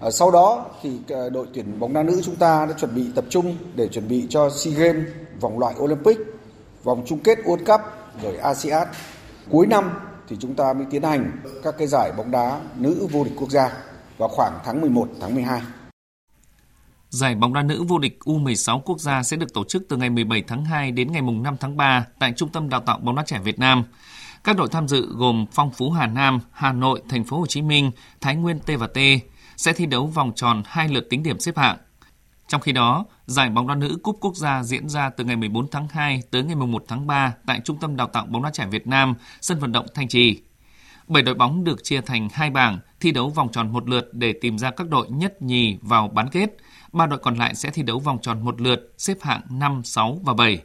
À, sau đó thì à, đội tuyển bóng đá nữ chúng ta đã chuẩn bị tập trung để chuẩn bị cho SEA Games, vòng loại Olympic, vòng chung kết World Cup rồi ASEAN. Cuối năm thì chúng ta mới tiến hành các cái giải bóng đá nữ vô địch quốc gia vào khoảng tháng 11, tháng 12. Giải bóng đá nữ vô địch U16 quốc gia sẽ được tổ chức từ ngày 17 tháng 2 đến ngày 5 tháng 3 tại Trung tâm Đào tạo bóng đá trẻ Việt Nam. Các đội tham dự gồm Phong Phú Hà Nam, Hà Nội, Thành phố Hồ Chí Minh, Thái Nguyên T và T sẽ thi đấu vòng tròn hai lượt tính điểm xếp hạng. Trong khi đó, giải bóng đá nữ cúp quốc gia diễn ra từ ngày 14 tháng 2 tới ngày 1 tháng 3 tại Trung tâm Đào tạo bóng đá trẻ Việt Nam, sân vận động Thanh Trì. Bảy đội bóng được chia thành hai bảng, thi đấu vòng tròn một lượt để tìm ra các đội nhất nhì vào bán kết. Ba đội còn lại sẽ thi đấu vòng tròn một lượt, xếp hạng 5, 6 và 7.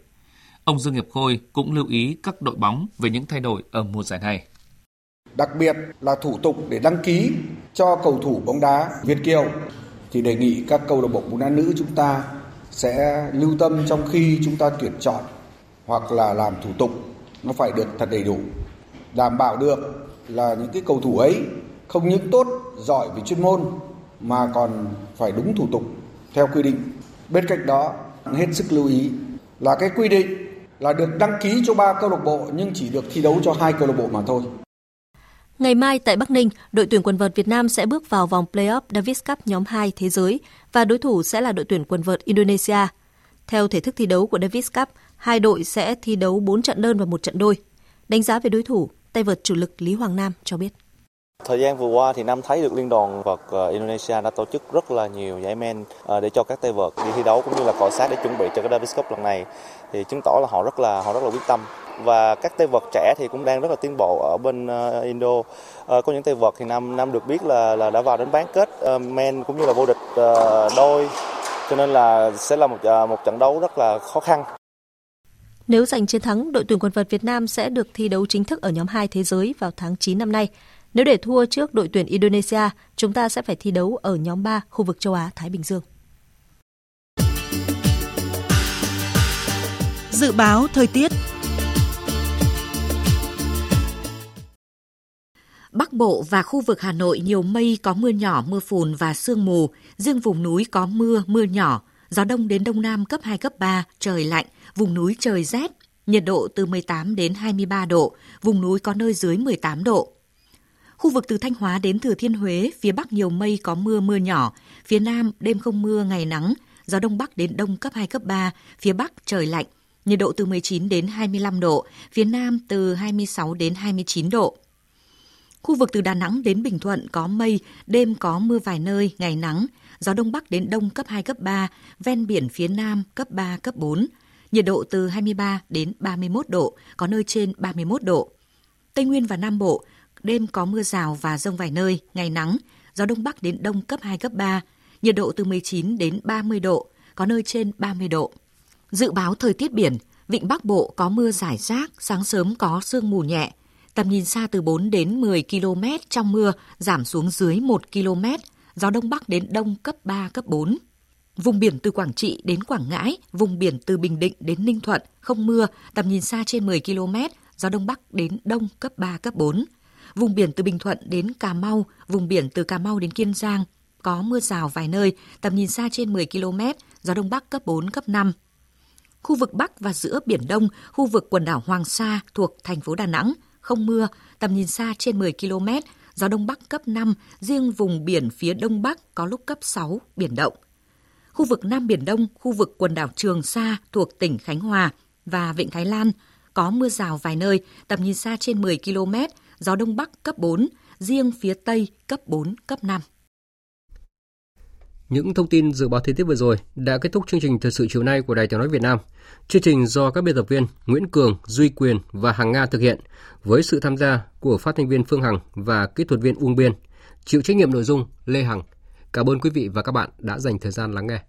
Ông Dương Nghiệp Khôi cũng lưu ý các đội bóng về những thay đổi ở mùa giải này. Đặc biệt là thủ tục để đăng ký cho cầu thủ bóng đá Việt Kiều thì đề nghị các câu lạc bộ bóng đá nữ chúng ta sẽ lưu tâm trong khi chúng ta tuyển chọn hoặc là làm thủ tục nó phải được thật đầy đủ đảm bảo được là những cái cầu thủ ấy không những tốt giỏi về chuyên môn mà còn phải đúng thủ tục theo quy định bên cạnh đó hết sức lưu ý là cái quy định là được đăng ký cho ba câu lạc bộ nhưng chỉ được thi đấu cho hai câu lạc bộ mà thôi Ngày mai tại Bắc Ninh, đội tuyển quần vợt Việt Nam sẽ bước vào vòng playoff Davis Cup nhóm 2 thế giới và đối thủ sẽ là đội tuyển quần vợt Indonesia. Theo thể thức thi đấu của Davis Cup, hai đội sẽ thi đấu 4 trận đơn và một trận đôi. Đánh giá về đối thủ, tay vợt chủ lực Lý Hoàng Nam cho biết. Thời gian vừa qua thì Nam thấy được liên đoàn vật ờ, Indonesia đã tổ chức rất là nhiều giải men ờ, để cho các tay vợt đi thi đấu cũng như là cọ sát để chuẩn bị cho cái Davis Cup lần này thì chứng tỏ là họ rất là họ rất là quyết tâm và các tay vợt trẻ thì cũng đang rất là tiến bộ ở bên ờ, Indo. Có những tay vợt thì Nam Nam được biết là là đã vào đến bán kết men cũng như là vô địch đôi. Cho nên là sẽ là một một trận đấu rất là khó khăn. Nếu giành chiến thắng, đội tuyển quần vợt Việt Nam sẽ được thi đấu chính thức ở nhóm 2 thế giới vào tháng 9 năm nay. Nếu để thua trước đội tuyển Indonesia, chúng ta sẽ phải thi đấu ở nhóm 3 khu vực châu Á Thái Bình Dương. Dự báo thời tiết. Bắc Bộ và khu vực Hà Nội nhiều mây có mưa nhỏ, mưa phùn và sương mù, riêng vùng núi có mưa, mưa nhỏ, gió đông đến đông nam cấp 2, cấp 3, trời lạnh, vùng núi trời rét, nhiệt độ từ 18 đến 23 độ, vùng núi có nơi dưới 18 độ. Khu vực từ Thanh Hóa đến Thừa Thiên Huế, phía Bắc nhiều mây có mưa, mưa nhỏ, phía Nam đêm không mưa, ngày nắng, gió Đông Bắc đến Đông cấp 2, cấp 3, phía Bắc trời lạnh, nhiệt độ từ 19 đến 25 độ, phía Nam từ 26 đến 29 độ. Khu vực từ Đà Nẵng đến Bình Thuận có mây, đêm có mưa vài nơi, ngày nắng, gió Đông Bắc đến Đông cấp 2, cấp 3, ven biển phía Nam cấp 3, cấp 4. Nhiệt độ từ 23 đến 31 độ, có nơi trên 31 độ. Tây Nguyên và Nam Bộ, đêm có mưa rào và rông vài nơi, ngày nắng, gió Đông Bắc đến Đông cấp 2, cấp 3, nhiệt độ từ 19 đến 30 độ, có nơi trên 30 độ. Dự báo thời tiết biển, vịnh Bắc Bộ có mưa rải rác, sáng sớm có sương mù nhẹ, tầm nhìn xa từ 4 đến 10 km trong mưa, giảm xuống dưới 1 km, gió Đông Bắc đến Đông cấp 3, cấp 4. Vùng biển từ Quảng Trị đến Quảng Ngãi, vùng biển từ Bình Định đến Ninh Thuận, không mưa, tầm nhìn xa trên 10 km, gió Đông Bắc đến Đông cấp 3, cấp 4. Vùng biển từ Bình Thuận đến Cà Mau, vùng biển từ Cà Mau đến Kiên Giang, có mưa rào vài nơi, tầm nhìn xa trên 10 km, gió Đông Bắc cấp 4, cấp 5. Khu vực Bắc và giữa Biển Đông, khu vực quần đảo Hoàng Sa thuộc thành phố Đà Nẵng, không mưa, tầm nhìn xa trên 10 km, gió Đông Bắc cấp 5, riêng vùng biển phía Đông Bắc có lúc cấp 6, biển động. Khu vực Nam Biển Đông, khu vực quần đảo Trường Sa thuộc tỉnh Khánh Hòa và Vịnh Thái Lan có mưa rào vài nơi, tầm nhìn xa trên 10 km, gió Đông Bắc cấp 4, riêng phía Tây cấp 4, cấp 5. Những thông tin dự báo thời tiết vừa rồi đã kết thúc chương trình thời sự chiều nay của Đài Tiếng nói Việt Nam. Chương trình do các biên tập viên Nguyễn Cường, Duy Quyền và Hằng Nga thực hiện với sự tham gia của phát thanh viên Phương Hằng và kỹ thuật viên Uông Biên. Chịu trách nhiệm nội dung Lê Hằng. Cảm ơn quý vị và các bạn đã dành thời gian lắng nghe.